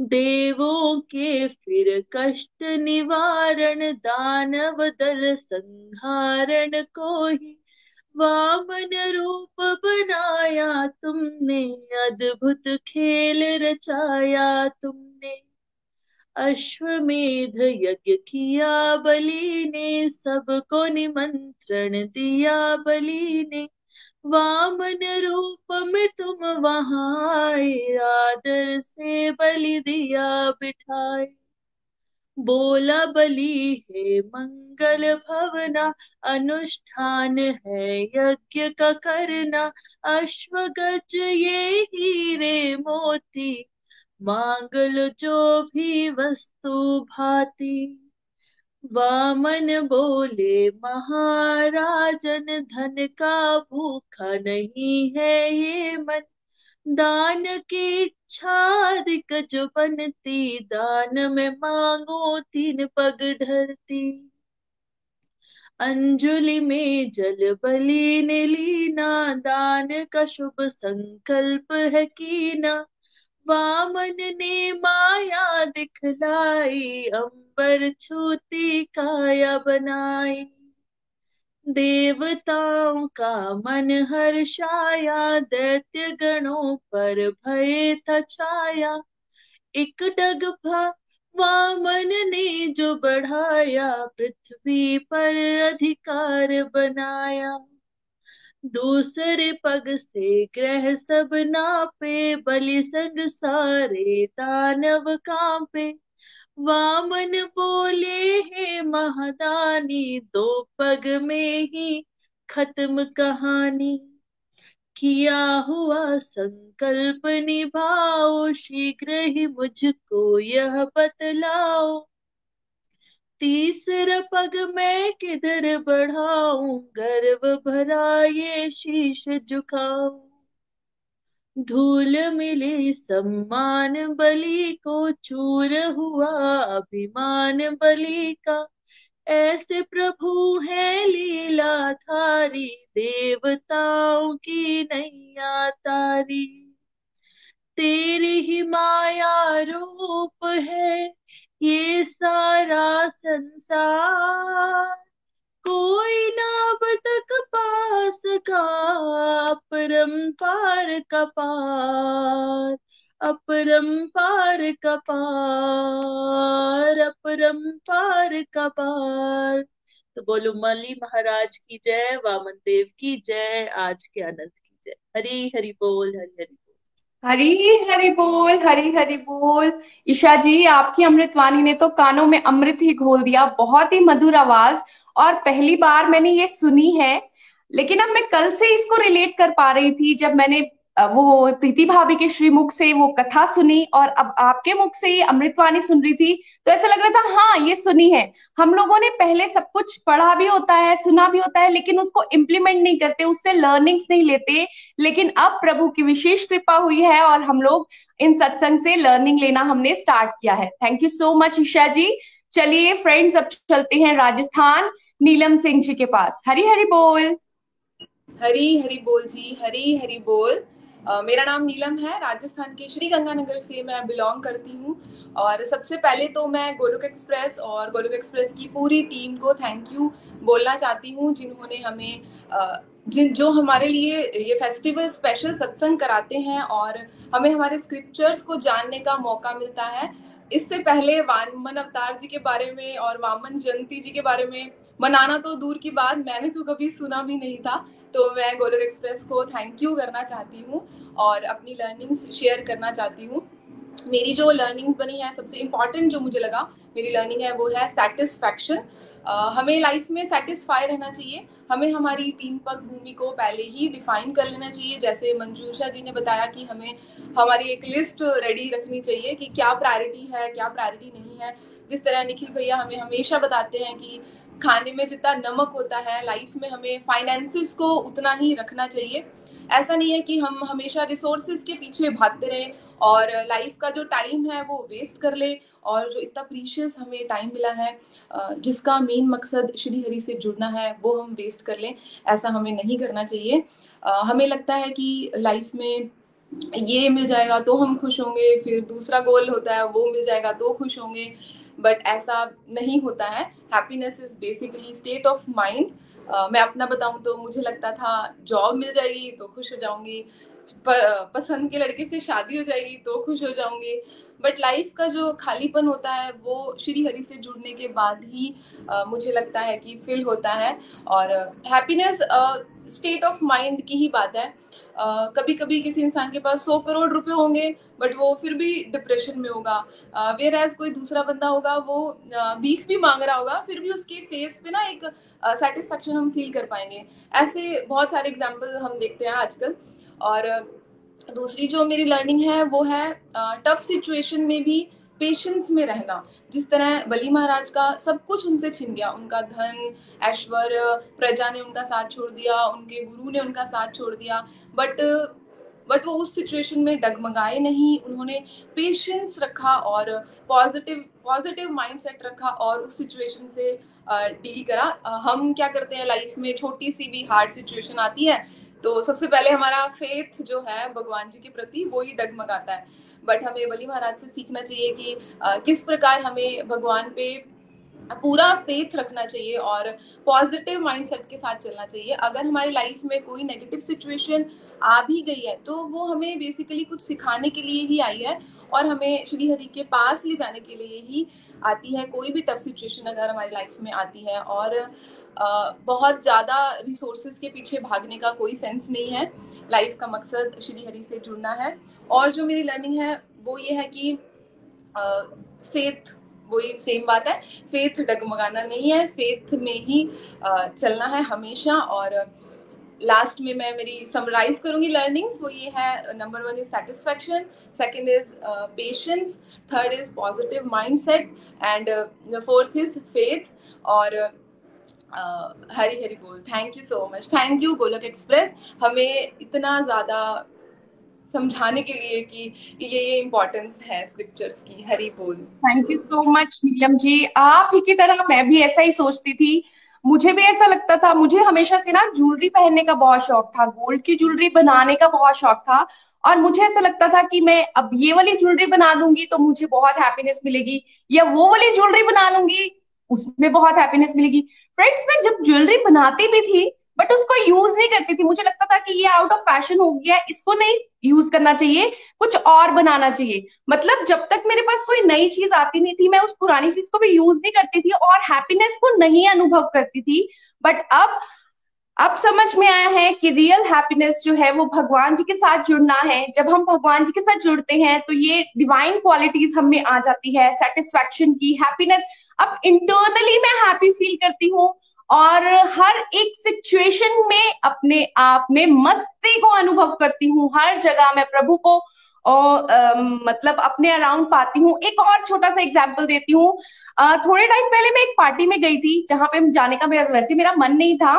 देवों के फिर कष्ट निवारण, दानव दल संहारण को ही वामन रूप बनाया तुमने, अद्भुत खेल रचाया तुमने। अश्वमेध यज्ञ किया बलि ने, सबको निमंत्रण दिया बलि ने। वामन रूप में तुम वहाँ आदर से बलि दिया बिठाए। बोला बलि है मंगल भवना, अनुष्ठान है यज्ञ का करना। अश्वगज ये हीरे मोती, मांगल जो भी वस्तु भाती। वामन बोले, महाराजन, धन का भूखा नहीं है ये मन। दान की इच्छा जो बनती, दान में मांगो तीन पग ढरती अंजुलि में जल बलि ने लीना, दान का शुभ संकल्प है कीना। वामन ने माया दिखलाई, अंबर छूती काया बनाई। देवताओं का मन हर्षाया दैत्य गणों पर भय था छाया। एक डग भा वामन ने जो बढ़ाया, पृथ्वी पर अधिकार बनाया। दूसरे पग से ग्रह सब नापे, बलि संग सारे दानव कांपे। वामन बोले, हे महादानी, दो पग में ही खत्म कहानी। किया हुआ संकल्प निभाओ, शीघ्र ही मुझको यह बतलाओ। तीसरा पग मैं किधर बढ़ाऊं? गर्व भरा ये शीश झुकाऊं। धूल मिले सम्मान बलि को, चूर हुआ अभिमान बलि का। ऐसे प्रभु है लीला थारी देवताओं की नैया तारी। तेरी ही माया रूप है ये सारा संसार कोई ना अब तक पास का अपरंपार का पार अपरंपार का पार अपरंपार का पार। तो बोलो, मली महाराज की जय, वामन देव की जय, आज के आनंद की जय। हरी हरि बोल, हरि हरि। हरी हरी बोल, हरी हरी बोल। ईशा जी, आपकी अमृतवाणी ने तो कानों में अमृत ही घोल दिया। बहुत ही मधुर आवाज़। और पहली बार मैंने ये सुनी है, लेकिन अब मैं कल से इसको रिलेट कर पा रही थी, जब मैंने वो प्रीति भाभी के श्रीमुख से वो कथा सुनी और अब आपके मुख से ये अमृतवाणी सुन रही थी तो ऐसा लग रहा था हाँ ये सुनी है। हम लोगों ने पहले सब कुछ पढ़ा भी होता है, सुना भी होता है, लेकिन उसको इम्प्लीमेंट नहीं करते, उससे लर्निंग्स नहीं लेते। लेकिन अब प्रभु की विशेष कृपा हुई है और हम लोग इन सत्संग से लर्निंग लेना हमने स्टार्ट किया है। Thank you so much Isha ji. चलिए फ्रेंड्स अब चलते हैं राजस्थान नीलम सिंह जी के पास। हरी हरी बोल। हरी हरी बोल जी हरी हरी बोल। Uh, मेरा नाम नीलम है राजस्थान के श्री गंगानगर से मैं बिलोंग करती हूँ। और सबसे पहले तो मैं गोलोक एक्सप्रेस और गोलोक एक्सप्रेस की पूरी टीम को थैंक यू बोलना चाहती हूँ जिन्होंने हमें जिन जो हमारे लिए ये फेस्टिवल स्पेशल सत्संग कराते हैं और हमें हमारे स्क्रिप्चर्स को जानने का मौका मिलता है। इससे पहले वामन अवतार जी के बारे में और वामन जयंती जी के बारे में मनाना तो दूर की बात मैंने तो कभी सुना भी नहीं था। तो मैं गोलोक एक्सप्रेस को थैंक यू करना चाहती हूँ और अपनी लर्निंग्स शेयर करना चाहती हूँ। मेरी जो लर्निंग्स बनी है सबसे इंपॉर्टेंट जो मुझे लगा मेरी लर्निंग है वो है सेटिस्फैक्शन uh, हमें लाइफ में सेटिस्फाई रहना चाहिए। हमें हमारी तीन पग भूमि को पहले ही डिफाइन कर लेना चाहिए। जैसे मंजूषा जी ने बताया कि हमें हमारी एक लिस्ट रेडी रखनी चाहिए कि क्या प्रायोरिटी है क्या प्रायोरिटी नहीं है। जिस तरह निखिल भैया हमें हमेशा बताते हैं कि खाने में जितना नमक होता है लाइफ में हमें फाइनेंसिस को उतना ही रखना चाहिए। ऐसा नहीं है कि हम हमेशा रिसोर्सेज के पीछे भागते रहें और लाइफ का जो टाइम है वो वेस्ट कर ले और जो इतना प्रीशियस हमें टाइम मिला है जिसका मेन मकसद श्री हरि से जुड़ना है, वो हम वेस्ट कर लें। ऐसा हमें नहीं करना चाहिए। हमें लगता है कि लाइफ में ये मिल जाएगा तो हम खुश होंगे, फिर दूसरा गोल होता है वो मिल जाएगा तो खुश होंगे। बट ऐसा नहीं होता है। Happiness is basically state of mind मैं अपना बताऊँ तो मुझे लगता था जॉब मिल जाएगी तो खुश हो जाऊँगी। पसंद के लड़के से शादी हो जाएगी तो खुश हो जाऊँगी। बट लाइफ का जो खालीपन होता है वो श्री हरि से जुड़ने के बाद ही आ, मुझे लगता है कि फिल होता है। और हैप्पीनेस स्टेट ऑफ़ माइंड की ही बात है। Uh, कभी कभी किसी इंसान के पास सौ करोड़ रुपए होंगे बट वो फिर भी डिप्रेशन में होगा। वेर uh, एज कोई दूसरा बंदा होगा वो भीख uh, भी मांग रहा होगा फिर भी उसके फेस पे ना एक सेटिस्फेक्शन हम फील कर पाएँगे। ऐसे बहुत सारे एग्ज़ाम्पल हम देखते हैं आजकल। और दूसरी जो मेरी लर्निंग है वो है टफ सिचुएशन में भी पेशेंस में रहना। जिस तरह बली महाराज का सब कुछ उनसे छिन गया। उनका धन ऐश्वर्य प्रजा ने उनका साथ छोड़ दिया, उनके गुरु ने उनका साथ छोड़ दिया। बट बट वो उस सिचुएशन में डगमगाए नहीं। उन्होंने पेशेंस रखा और पॉजिटिव पॉजिटिव माइंडसेट रखा और उस सिचुएशन से डील करा। हम क्या करते हैं लाइफ में? छोटी सी भी हार्ड सिचुएशन आती है तो सबसे पहले हमारा फेथ जो है भगवान जी के प्रति, वो ही डगमगाता है। बट हमें बली महाराज से सीखना चाहिए कि किस प्रकार हमें भगवान पे पूरा फेथ रखना चाहिए और पॉजिटिव माइंडसेट के साथ चलना चाहिए। अगर हमारी लाइफ में कोई नेगेटिव सिचुएशन आ भी गई है तो वो हमें बेसिकली कुछ सिखाने के लिए ही आई है और हमें श्री हरि के पास ले जाने के लिए ही आती है। कोई भी टफ सिचुएशन अगर हमारी लाइफ में आती है और बहुत ज़्यादा रिसोर्सेज के पीछे भागने का कोई सेंस नहीं है। लाइफ का मकसद श्री हरि से जुड़ना है। और जो मेरी लर्निंग है, वो ये है कि फेथ वही सेम बात है। फेथ डगमगाना नहीं है फेथ में ही चलना है हमेशा। और लास्ट में मैं मेरी समराइज करूँगी लर्निंग्स वो ये है number one is satisfaction second is patience third is positive mindset and fourth is faith और हरी हरी बोल। Thank you so much thank you Golok express हमें इतना ज़्यादा समझाने के लिए कि ये ये इम्पोर्टेंस है स्क्रिप्चर्स की, हरी बोल। Thank you so much Neelam ji. आप ही की तरह मैं भी ऐसा ही सोचती थी। मुझे भी ऐसा लगता था। मुझे हमेशा से ना ज्वेलरी पहनने का बहुत शौक था। गोल्ड की ज्वेलरी बनाने का बहुत शौक था। और मुझे ऐसा लगता था कि मैं अब ये वाली ज्वेलरी बना दूँगी तो मुझे बहुत हैप्पीनेस मिलेगी या वो वाली ज्वेलरी बना लूँगी, उसमें बहुत हैप्पीनेस मिलेगी। फ्रेंड्स मैं जब ज्वेलरी बनाती भी थी बट उसको यूज़ नहीं करती थी, मुझे लगता था कि ये आउट ऑफ़ फ़ैशन हो गया, इसको नहीं यूज़ करना चाहिए, कुछ और बनाना चाहिए। मतलब जब तक मेरे पास कोई नई चीज़ आती नहीं थी, मैं उस पुरानी चीज़ को भी यूज़ नहीं करती थी और हैप्पीनेस को नहीं अनुभव करती थी। बट अब अब समझ में आया है कि रियल हैप्पीनेस जो है, वो भगवान जी के साथ जुड़ना है। जब हम भगवान जी के साथ जुड़ते हैं तो ये डिवाइन क्वालिटीज हमें आ जाती है सेटिस्फैक्शन की हैप्पीनेस अब इंटरनली मैं हैप्पी फील करती हूँ और हर एक सिचुएशन में अपने आप में मस्ती को अनुभव करती हूँ। हर जगह मैं प्रभु को, और मतलब अपने अराउंड पाती हूँ। एक और छोटा सा एग्ज़ाम्पल देती हूँ। थोड़े टाइम पहले मैं एक पार्टी में गई थी, जहाँ पे जाने का मेरा, वैसे मेरा मन नहीं था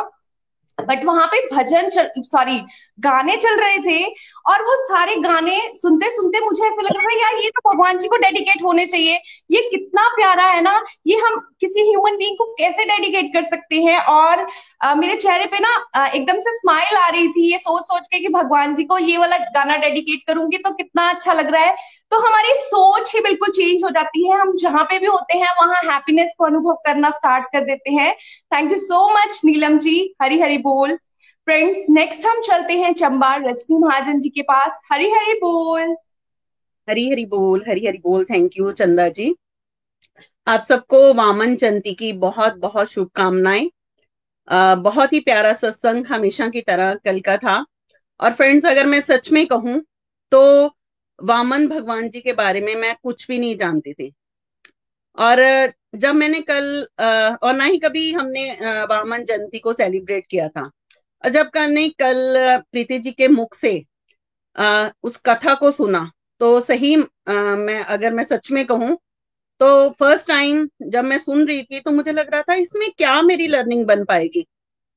बट वहाँ पे भजन सॉरी गाने चल रहे थे और वो सारे गाने सुनते सुनते मुझे ऐसा लग रहा था यार ये तो भगवान जी को डेडिकेट होने चाहिए। ये कितना प्यारा है ना। ये हम किसी ह्यूमन बींग को कैसे डेडिकेट कर सकते हैं? और आ, मेरे चेहरे पे ना एकदम से स्माइल आ रही थी ये सोच सोच के कि भगवान जी को ये वाला गाना डेडिकेट करूँगी तो कितना अच्छा लग रहा है। तो हमारी सोच ही बिल्कुल चेंज हो जाती है। हम जहाँ पे भी होते हैं, वहाँ हैप्पीनेस को अनुभव करना स्टार्ट कर देते हैं। Thank you so much Neelam ji. Hari Hari बोल। फ्रेंड्स नेक्स्ट हम चलते हैं चंबा रजनी महाजन जी के पास। हरी हरी बोल। हरी हरी बोल हरी हरी बोल थैंक यू चंदा जी। आप सबको वामन जयंती की बहुत बहुत शुभकामनाएँ। बहुत ही प्यारा सत्संग हमेशा की तरह कल का था। और फ्रेंड्स अगर मैं सच में कहूँ तो वामन भगवान जी के बारे में मैं कुछ भी नहीं जानती थी। और जब मैंने कल और ना ही कभी हमने वामन जयंती को सेलिब्रेट किया था। और जब ने कल प्रीति जी के मुख से उस कथा को सुना तो सही मैं, अगर मैं सच में कहूँ तो फ़र्स्ट टाइम जब मैं सुन रही थी तो मुझे लग रहा था, इसमें क्या मेरी लर्निंग बन पाएगी?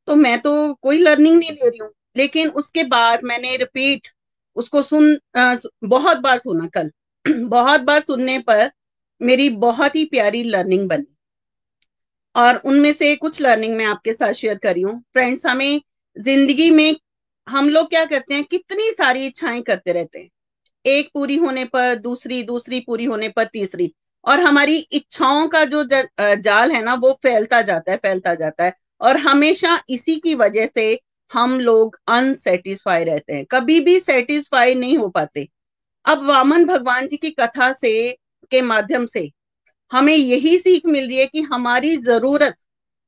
तो मैं तो कोई लर्निंग नहीं ले रही हूँ। लेकिन उसके बाद मैंने रिपीट उसको सुन बहुत बार सुना कल। बहुत बार सुनने पर मेरी बहुत ही प्यारी लर्निंग बनी। और उनमें से कुछ लर्निंग मैं आपके साथ शेयर करी हूँ। फ्रेंड्स हमें ज़िंदगी में हम लोग क्या करते हैं? कितनी सारी इच्छाएँ करते रहते हैं। एक पूरी होने पर दूसरी दूसरी पूरी होने पर तीसरी। और हमारी इच्छाओं का जो जाल है ना, वो फैलता जाता है, फैलता जाता है। और हमेशा इसी की वजह से हम लोग अनसेटिस्फाई रहते हैं। कभी भी सेटिस्फाई नहीं हो पाते। अब वामन भगवान जी की कथा से, के माध्यम से हमें यही सीख मिल रही है कि हमारी ज़रूरत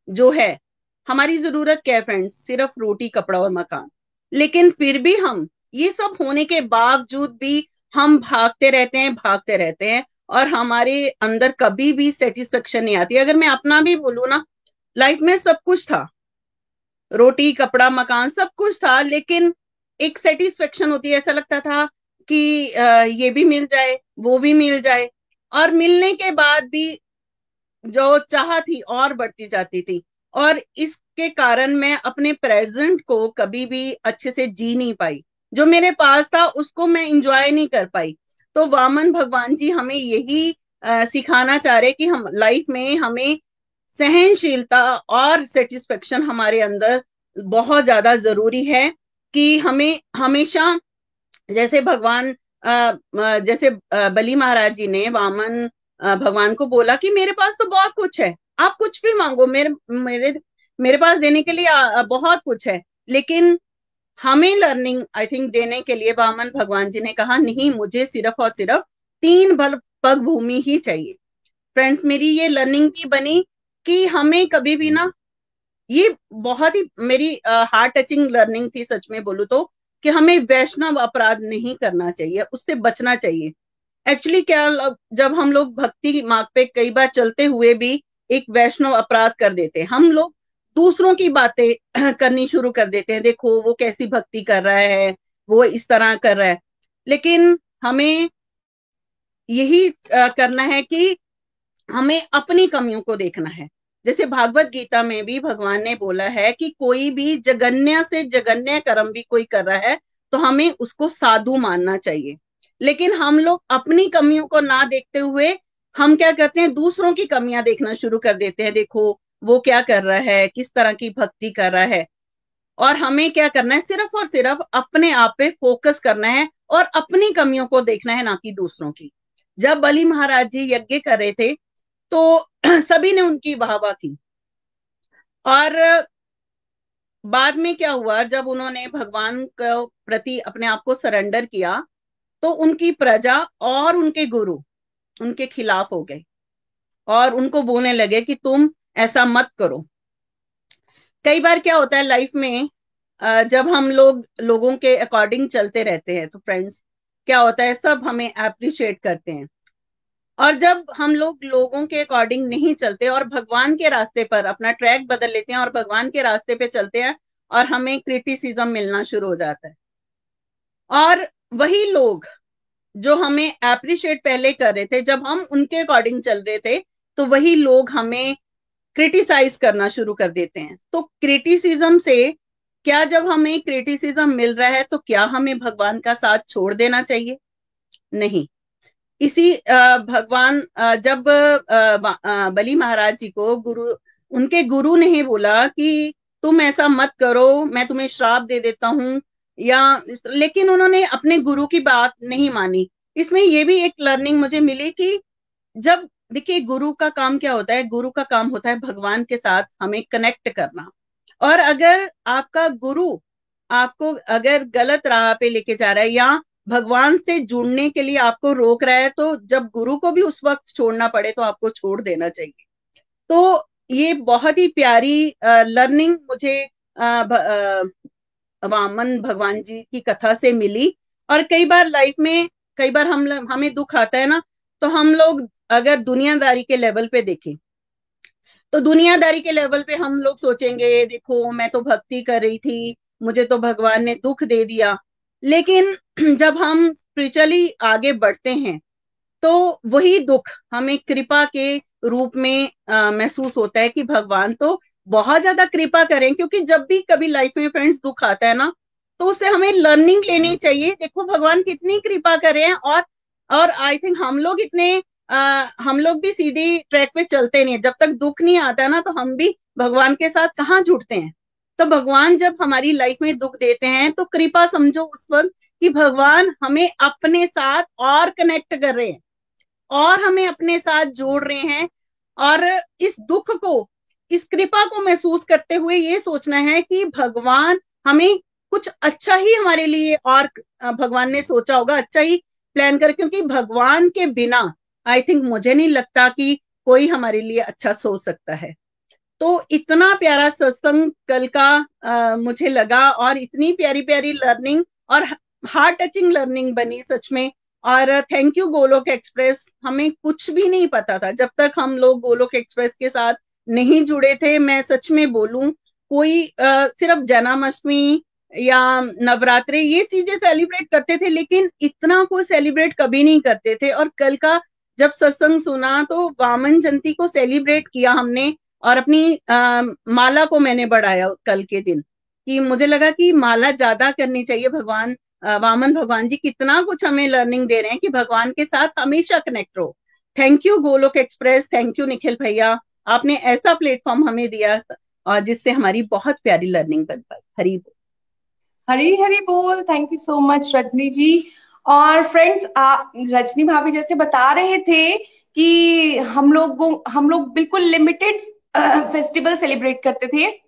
जो है, हमारी ज़रूरत क्या है फ्रेंड्स सिर्फ़ रोटी, कपड़ा और मकान। लेकिन फिर भी हम, ये सब होने के बावजूद भी हम भागते रहते हैं, भागते रहते हैं और हमारे अंदर कभी भी सेटिस्फेक्शन नहीं आती। अगर मैं अपना भी बोलू ना लाइफ में सब कुछ था। रोटी, कपड़ा, मकान, सब कुछ था, लेकिन एक सेटिस्फेक्शन होती है, ऐसा लगता था कि ये भी मिल जाए, वो भी मिल जाए। और मिलने के बाद भी जो चाह थी, और बढ़ती जाती थी। और इसके कारण मैं अपने प्रेजेंट को कभी भी अच्छे से जी नहीं पाई। जो मेरे पास था, उसको मैं इंजॉय नहीं कर पाई। तो वामन भगवान जी हमें यही सिखाना चाह रहे कि हम लाइफ में हमें सहनशीलता और सेटिस्फेक्शन हमारे अंदर बहुत ज़्यादा ज़रूरी है कि हमें हमेशा, जैसे भगवान जैसे बली महाराज जी ने वामन भगवान को बोला कि मेरे पास तो बहुत कुछ है, आप कुछ भी मांगो, मेरे मेरे मेरे पास देने के लिए बहुत कुछ है, लेकिन हमें लर्निंग आई थिंक देने के लिए वामन भगवान जी ने कहा, नहीं, मुझे सिर्फ़ और सिर्फ़ तीन बल, पग भूमि ही चाहिए। फ्रेंड्स मेरी ये लर्निंग भी बनी कि हमें कभी भी ना, ये बहुत ही मेरी हार्ट टचिंग लर्निंग थी सच में बोलू तो कि हमें वैष्णव अपराध नहीं करना चाहिए, उससे बचना चाहिए। एक्चुअली क्या जब हम लोग भक्ति मार्ग पे कई बार चलते हुए भी एक वैष्णव अपराध कर देते हैं, हम लोग दूसरों की बातें करनी शुरू कर देते हैं, देखो वो कैसी भक्ति कर रहा है, वो इस तरह कर रहा है। लेकिन हमें यही करना है कि हमें अपनी कमियों को देखना है। जैसे भागवत गीता में भी भगवान ने बोला है कि कोई भी जगन्य से जगन्य कर्म भी कोई कर रहा है तो हमें उसको साधु मानना चाहिए। लेकिन हम लोग अपनी कमियों को ना देखते हुए हम क्या करते हैं? दूसरों की कमियाँ देखना शुरू कर देते हैं। देखो, वो क्या कर रहा है? किस तरह की भक्ति कर रहा है? और हमें क्या करना है? सिर्फ़ और सिर्फ़ अपने आप पे फोकस करना है और अपनी कमियों को देखना है, ना कि दूसरों की। जब बलि महाराज जी यज्ञ कर रहे थे तो सभी ने उनकी वाहवा की। और बाद में क्या हुआ, जब उन्होंने भगवान के प्रति अपने आप को सरेंडर किया तो उनकी प्रजा और उनके गुरु उनके खिलाफ हो गए और उनको बोलने लगे कि तुम ऐसा मत करो। कई बार क्या होता है लाइफ में जब हम लोग, लोगों के अकॉर्डिंग चलते रहते हैं तो फ्रेंड्स क्या होता है, सब हमें अप्रिशिएट करते हैं। और जब हम लोग लोगों के अकॉर्डिंग नहीं चलते और भगवान के रास्ते पर अपना ट्रैक बदल लेते हैं और भगवान के रास्ते पे चलते हैं और हमें क्रिटिसिज्म मिलना शुरू हो जाता है। और वही लोग जो हमें अप्रिशिएट पहले कर रहे थे, जब हम उनके अकॉर्डिंग चल रहे थे तो वही लोग हमें क्रिटिसाइज करना शुरू कर देते हैं। तो क्रिटिसिज्म से क्या जब हमें क्रिटिसिज्म मिल रहा है तो क्या हमें भगवान का साथ छोड़ देना चाहिए? नहीं। इसी भगवान जब बली महाराज जी को गुरु, उनके गुरु ने ही बोला कि तुम ऐसा मत करो, मैं तुम्हें श्राप दे देता हूँ, या लेकिन उन्होंने अपने गुरु की बात नहीं मानी। इसमें ये भी एक लर्निंग मुझे मिली कि जब, देखिए, गुरु का काम क्या होता है, गुरु का काम होता है भगवान के साथ हमें कनेक्ट करना। और अगर आपका गुरु आपको अगर गलत राह पे लेके जा रहा है, या भगवान से जुड़ने के लिए आपको रोक रहा है तो जब गुरु को भी उस वक्त छोड़ना पड़े तो आपको छोड़ देना चाहिए। तो ये बहुत ही प्यारी लर्निंग मुझे वामन भगवान जी की कथा से मिली। और कई बार लाइफ में, कई बार हम हमें दुख आता है ना तो हम लोग अगर दुनियादारी के लेवल पे देखें तो दुनियादारी के लेवल पे हम लोग सोचेंगे, देखो, मैं तो भक्ति कर रही थी, मुझे तो भगवान ने दुख दे दिया। लेकिन जब हम स्पिरिचुअली आगे बढ़ते हैं तो वही दुख हमें कृपा के रूप में महसूस होता है कि भगवान तो बहुत ज़्यादा कृपा करें क्योंकि जब भी कभी लाइफ में फ्रेंड्स दुख आता है ना तो उससे हमें लर्निंग लेनी चाहिए। देखो भगवान कितनी कृपा करे हैं और और आई थिंक हम लोग इतने आ, हम लोग भी सीधी ट्रैक पे चलते नहीं है। जब तक दुख नहीं आता ना तो हम भी भगवान के साथ कहाँ जुड़ते हैं? तो भगवान जब हमारी लाइफ में दुख देते हैं तो कृपा समझो उस वक्त कि भगवान हमें अपने साथ और कनेक्ट कर रहे हैं। और हमें अपने साथ जोड़ रहे हैं और इस दुख को, इस कृपा को महसूस करते हुए ये सोचना है कि भगवान हमें कुछ अच्छा ही हमारे लिए और भगवान ने सोचा होगा अच्छा ही प्लान कर, क्योंकि भगवान के बिना आई थिंक मुझे नहीं लगता कि कोई हमारे लिए अच्छा सोच सकता है। तो इतना प्यारा सत्संग कल का आ, मुझे लगा और इतनी प्यारी प्यारी लर्निंग और हार्ट टचिंग लर्निंग बनी सच में। और थैंक यू गोलोक एक्सप्रेस हमें कुछ भी नहीं पता था। जब तक हम लोग गोलोक एक्सप्रेस के साथ नहीं जुड़े थे मैं सच में बोलूँ कोई आ, सिर्फ़ जन्माष्टमी या नवरात्रे ये चीज़ें सेलिब्रेट करते थे लेकिन इतना कोई सेलिब्रेट कभी नहीं करते थे। और कल का जब सत्संग सुना तो वामन जयंती को सेलिब्रेट किया हमने। और अपनी आ, माला को मैंने बढ़ाया कल के दिन कि मुझे लगा कि माला ज़्यादा करनी चाहिए। भगवान वामन भगवान जी कितना कुछ हमें लर्निंग दे रहे हैं कि भगवान के साथ हमेशा कनेक्ट रहो। Thank you Golok express thank you Nikhil भैया। आपने ऐसा प्लेटफॉर्म हमें दिया और जिससे हमारी बहुत प्यारी लर्निंग बन पाई। हरी बोल। हरी हरी बोल। Thank you so much Rajni ji. और फ्रेंड्स आप रजनी भाभी जैसे बता रहे थे कि हम लोग हम लोग बिल्कुल लिमिटेड फेस्टिवल सेलिब्रेट करते थे।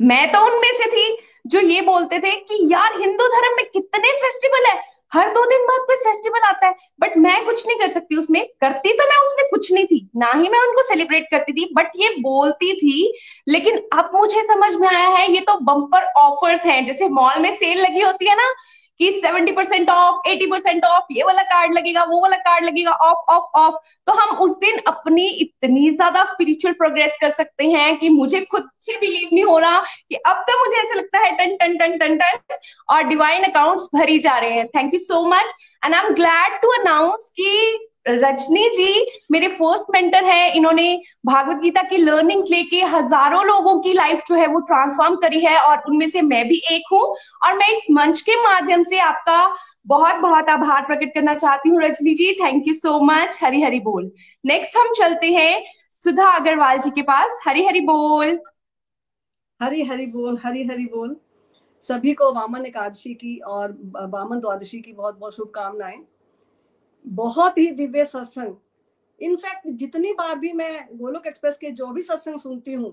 मैं तो उनमें से थी जो ये बोलते थे कि, यार, हिंदू धर्म में कितने फेस्टिवल है? हर दो दिन बाद कोई फेस्टिवल आता है। बट मैं कुछ नहीं कर सकती उसमें। करती तो मैं उसमें कुछ नहीं थी। ना ही मैं उनको सेलिब्रेट करती थी बट ये बोलती थी। लेकिन अब मुझे समझ में आया है, ये तो बम्पर ऑफर्स हैं। जैसे मॉल में सेल लगी होती है ना कि seventy percent of eighty percent of ये वाला कार्ड लगेगा, वो वाला कार्ड लगेगा ऑफ़ ऑफ़ ऑफ़ तो हम उस दिन अपनी इतनी ज़्यादा स्पिरिचुअल प्रोग्रेस कर सकते हैं कि मुझे खुद से बिलीव नहीं हो रहा कि अब तो मुझे ऐसा लगता है ton ton ton ton ton, और डिवाइन अकाउंट्स भरी जा रहे हैं. Thank you so much and I am glad to announce की रजनी जी, मेरे फ़र्स्ट मेंटर है। इन्होंने भागवत गीता की लर्निंग लेके हज़ारों लोगों की लाइफ जो है वो ट्रांसफॉर्म करी है और उनमें से मैं भी एक हूँ। और मैं इस मंच के माध्यम से आपका बहुत बहुत आभार प्रकट करना चाहती हूँ Rajni ji. Thank you so much Hari Hari बोल। नेक्स्ट हम चलते हैं सुधा अग्रवाल जी के पास। हरी हरी बोल। हरी हरी बोल हरी हरी बोल। सभी को वामन एकादशी की और वामन द्वादशी की बहुत बहुत शुभकामनाएँ। बहुत ही दिव्य सत्संग। इनफैक्ट जितनी बार भी मैं गोलोक एक्सप्रेस के जो भी सत्संग सुनती हूँ,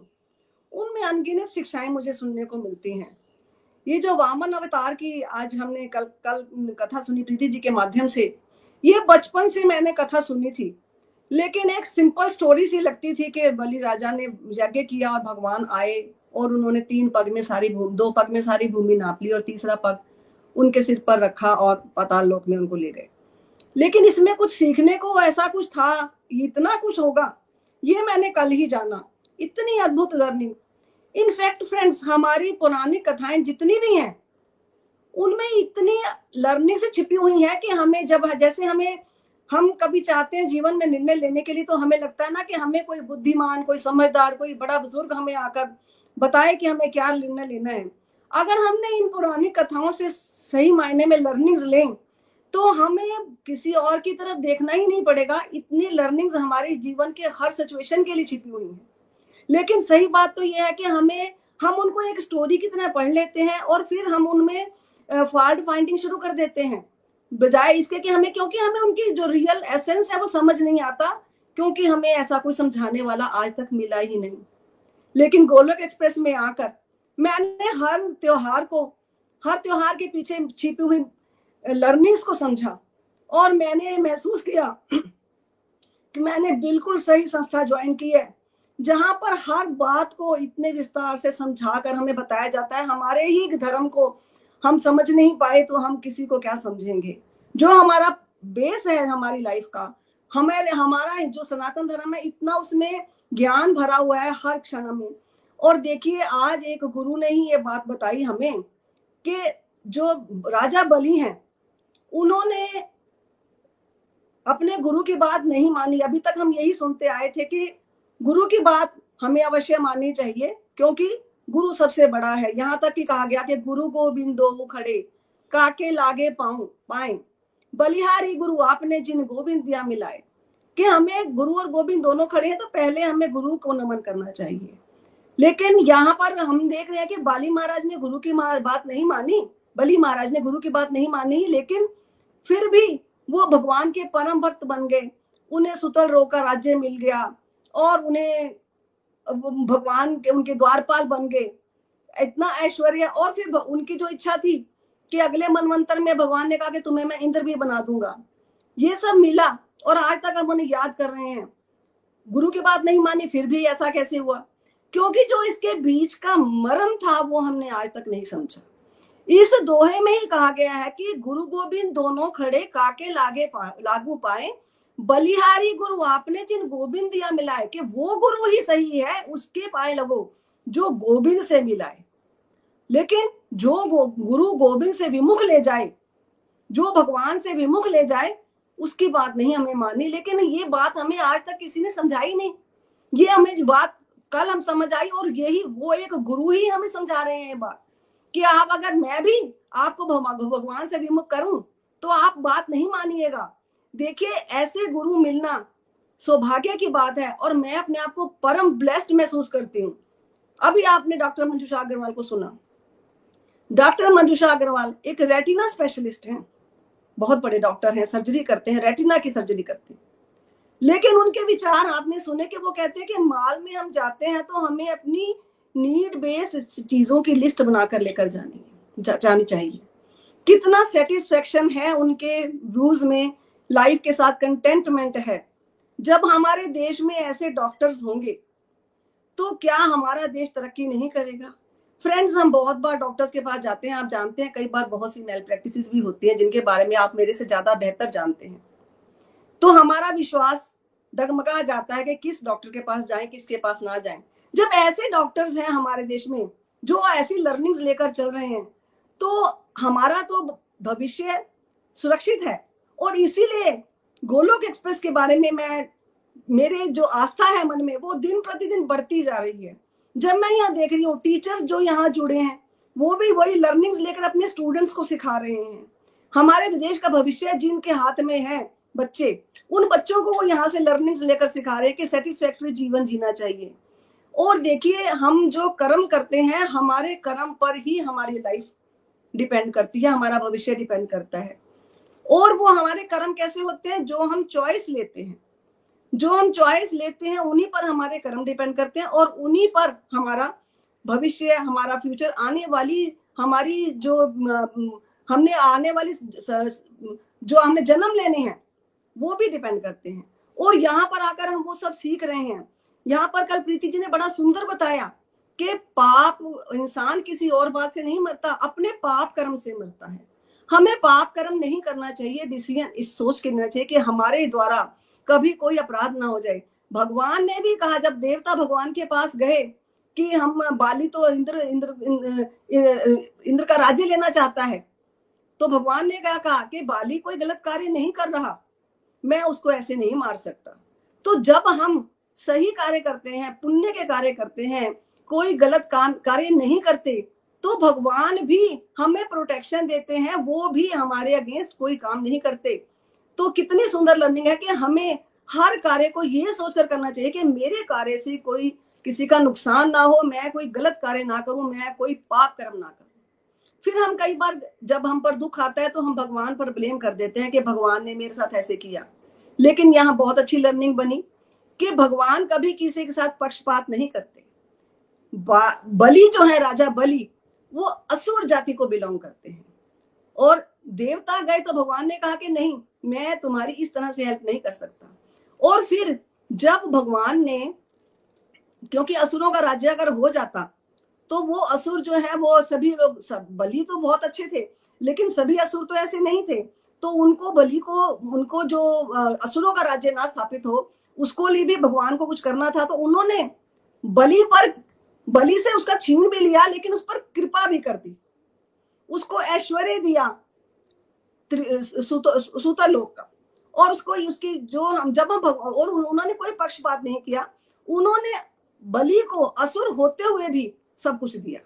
उनमें अनगिनत शिक्षाएँ मुझे सुनने को मिलती हैं। ये जो वामन अवतार की आज हमने कल कल कथा सुनी प्रीति जी के माध्यम से, ये बचपन से मैंने कथा सुनी थी। लेकिन एक सिंपल स्टोरी सी लगती थी कि बलि राजा ने यज्ञ किया और भगवान आए और उन्होंने तीन पग में सारी भूमि दो पग में सारी भूमि नाप ली और तीसरा पग उनके सिर पर रखा और पाताल लोक में उनको ले गए। लेकिन इसमें कुछ सीखने को ऐसा कुछ था, इतना कुछ होगा। ये मैंने कल ही जाना। इतनी अद्भुत लर्निंग। इनफैक्ट फ्रेंड्स हमारी पुरानी कथाएँ जितनी भी हैं, उनमें इतनी लर्निंग से छिपी हुई है कि हमें जब जैसे हमें, हम कभी चाहते हैं जीवन में निर्णय लेने के लिए तो हमें लगता है ना कि हमें कोई बुद्धिमान, कोई समझदार, कोई बड़ा बुज़ुर्ग हमें आकर बताए कि हमें क्या निर्णय लेना है। अगर हमने इन पुरानी कथाओं से सही मायने में लर्निंग्स लें तो हमें किसी और की तरफ़ देखना ही नहीं पड़ेगा। इतनी लर्निंग्स हमारे जीवन के हर सिचुएशन के लिए छिपी हुई हैं। लेकिन सही बात तो यह है कि हमें, हम उनको एक स्टोरी की तरह पढ़ लेते हैं और फिर हम उनमें फॉल्ट फाइंडिंग शुरू कर देते हैं। बजाय इसके कि हमें, क्योंकि हमें उनकी जो रियल एसेंस है वो समझ नहीं आता, क्योंकि हमें ऐसा कोई समझाने वाला आज तक मिला ही नहीं। लेकिन गोलक एक्सप्रेस में आकर, मैंने हर त्योहार को, हर त्योहार के पीछे छिपी हुई लर्निंग्स को समझा और मैंने महसूस किया कि मैंने बिल्कुल सही संस्था ज्वाइन की है, जहाँ पर हर बात को इतने विस्तार से समझा कर हमें बताया जाता है। हमारे ही धर्म को हम समझ नहीं पाए तो हम किसी को क्या समझेंगे? जो हमारा बेस है हमारी लाइफ का हमारे हमारा जो सनातन धर्म है, इतना उसमें ज्ञान भरा हुआ है हर क्षण में। और देखिए, आज एक गुरु ने ही ये बात बताई हमें कि जो राजा बलि हैं उन्होंने अपने गुरु की बात नहीं मानी। अभी तक हम यही सुनते आए थे कि गुरु की बात हमें अवश्य माननी चाहिए, क्योंकि गुरु सबसे बड़ा है। यहाँ तक कि कहा गया कि गुरु गोविंद खड़े, काके लागे पाऊ, पाए। बलिहारी गुरु, आपने जिन गोविंद दिया मिलाए। कि हमें गुरु और गोविंद दोनों खड़े हैं तो पहले हमें गुरु को नमन करना चाहिए। लेकिन यहाँ पर हम देख रहे हैं कि बाली महाराज ने गुरु की बात नहीं मानी। बली महाराज ने गुरु की बात नहीं मानी, लेकिन फिर भी वो भगवान के परम भक्त बन गए। उन्हें सुतल रो का राज्य मिल गया और उन्हें भगवान के, उनके द्वारपाल बन गए। इतना ऐश्वर्य और फिर उनकी जो इच्छा थी कि अगले मनवंतर में भगवान ने कहा कि तुम्हें मैं इंद्र भी बना दूँगा। ये सब मिला और आज तक हम उन्हें याद कर रहे हैं। गुरु की बात नहीं मानी, फिर भी ऐसा कैसे हुआ? क्योंकि जो इसके बीच का मरम था, वो हमने आज तक नहीं समझा। इस दोहे में ही कहा गया है कि गुरु गोविंद दोनों खड़े काके लागे पा, लागू पाए। बलिहारी गुरु आपने जिन गोविंद दिया मिलाए कि वो गुरु ही सही है उसके पाए लगो जो गोविंद से मिलाए। लेकिन जो गो, गुरु गोविंद से विमुख ले जाए जो भगवान से विमुख ले जाए उसकी बात नहीं हमें माननी। लेकिन ये बात हमें आज तक किसी ने समझाई नहीं। ये हमें बात कल हम समझ आई और यही वो एक गुरु ही हमें समझा रहे हैं ये बात। कि आप अगर मैं भी आपको भगवान से विमुख करूँ तो आप बात नहीं मानिएगा। देखिए, ऐसे गुरु मिलना सौभाग्य की बात है और मैं अपने आप को परम ब्लेस्ड महसूस करती हूँ। अभी आपने डॉक्टर मंजुषा अग्रवाल को सुना। डॉक्टर मंजूषा अग्रवाल एक रेटिना स्पेशलिस्ट हैं। बहुत बड़े डॉक्टर हैं सर्जरी करते हैं रेटिना की सर्जरी करते हैं। लेकिन उनके विचार आपने सुने कि वो कहते हैं कि माल में हम जाते हैं तो हमें अपनी नीड बेस्ड चीज़ों की लिस्ट बनाकर लेकर जानी जा, जानी चाहिए। कितना सेटिस्फेक्शन है उनके व्यूज़ में लाइफ के साथ कंटेंटमेंट है। जब हमारे देश में ऐसे डॉक्टर्स होंगे तो क्या हमारा देश तरक्की नहीं करेगा? फ्रेंड्स हम बहुत बार डॉक्टर्स के पास जाते हैं आप जानते हैं कई बार बहुत सी मेल प्रैक्टिस भी होती है जिनके बारे में आप मेरे से ज़्यादा बेहतर जानते हैं। तो हमारा विश्वास डगमगा जाता है कि किस डॉक्टर के पास जाएँ किसके पास ना जाएँ। जब ऐसे डॉक्टर्स हैं हमारे देश में, जो ऐसी लर्निंग्स लेकर चल रहे हैं तो हमारा तो भविष्य सुरक्षित है। और इसीलिए गोलोक एक्सप्रेस के बारे में मैं, मेरे जो आस्था है मन में, वो दिन प्रतिदिन बढ़ती जा रही है। जब मैं यहाँ देख रही हूँ टीचर्स जो यहाँ जुड़े हैं, वो भी वही लर्निंग्स लेकर अपने स्टूडेंट्स को सिखा रहे हैं। हमारे विदेश का भविष्य जिनके हाथ में है, बच्चे, उन बच्चों को वो यहाँ से लर्निंग्स लेकर सिखा रहे हैं कि सेटिस्फैक्ट्री जीवन जीना चाहिए। और देखिए, हम जो कर्म करते हैं, हमारे कर्म पर ही हमारी लाइफ डिपेंड करती है, हमारा भविष्य डिपेंड करता है। और वो हमारे कर्म कैसे होते हैं? जो हम चॉइस लेते हैं। जो हम चॉइस लेते हैं, उन्हीं पर हमारे कर्म डिपेंड करते हैं और उन्हीं पर हमारा भविष्य, हमारा फ्यूचर आने वाली, हमारी जो हमने आने वाली जो हमने जन्म लेने हैं, वो भी डिपेंड करते हैं। और यहाँ पर आकर हम वो सब सीख रहे हैं। यहाँ पर कल प्रीति जी ने बड़ा सुंदर बताया कि पाप इंसान किसी और बात से नहीं मरता अपने पाप कर्म से मरता है। हमें पाप कर्म नहीं करना चाहिए डिसीज़न इस सोच के लेना चाहिए कि हमारे द्वारा कभी कोई अपराध ना हो जाए। भगवान ने भी कहा जब देवता भगवान के पास गए कि हम बाली तो इंद्र इंद्र इंद्र, का राज्य लेना चाहता है तो भगवान ने क्या कहा कि बाली कोई गलत कार्य नहीं कर रहा मैं उसको ऐसे नहीं मार सकता। तो जब हम सही कार्य करते हैं, पुण्य के कार्य करते हैं, कोई गलत काम, कार्य नहीं करते तो भगवान भी हमें प्रोटेक्शन देते हैं, वो भी हमारे अगेंस्ट कोई काम नहीं करते। तो कितनी सुंदर लर्निंग है कि हमें हर कार्य को ये सोचकर करना चाहिए कि मेरे कार्य से कोई किसी का नुकसान ना हो, मैं कोई गलत कार्य ना करूँ, मैं कोई पाप कर्म ना करूँ। फिर हम कई बार जब हम पर दुख आता है तो हम भगवान पर ब्लेम कर देते हैं कि भगवान ने मेरे साथ ऐसे किया। लेकिन यहाँ बहुत अच्छी लर्निंग बनी। कि भगवान कभी किसी के साथ पक्षपात नहीं करते। बलि जो है, राजा बलि, वो असुर जाति को बिलोंग करते हैं। और देवता गए तो भगवान ने कहा कि नहीं, मैं तुम्हारी इस तरह से हेल्प नहीं कर सकता। और फिर जब भगवान ने, क्योंकि असुरों का राज्य अगर हो जाता तो वो असुर जो है, वो सभी लोग, सब बलि तो बहुत अच्छे थे, लेकिन सभी असुर तो ऐसे नहीं थे। तो उनको बलि को, उनको जो असुरों का राज्य ना स्थापित हो उसको लिए भी भगवान को कुछ करना था तो उन्होंने बलि पर, बलि से उसका छीन भी लिया, लेकिन उस पर कृपा भी कर दी। उसको ऐश्वर्य दिया सुता लोक का। और उसको उसकी जो हम, जब हम और उन्होंने कोई पक्षपात नहीं किया, उन्होंने बलि को असुर होते हुए भी सब कुछ दिया।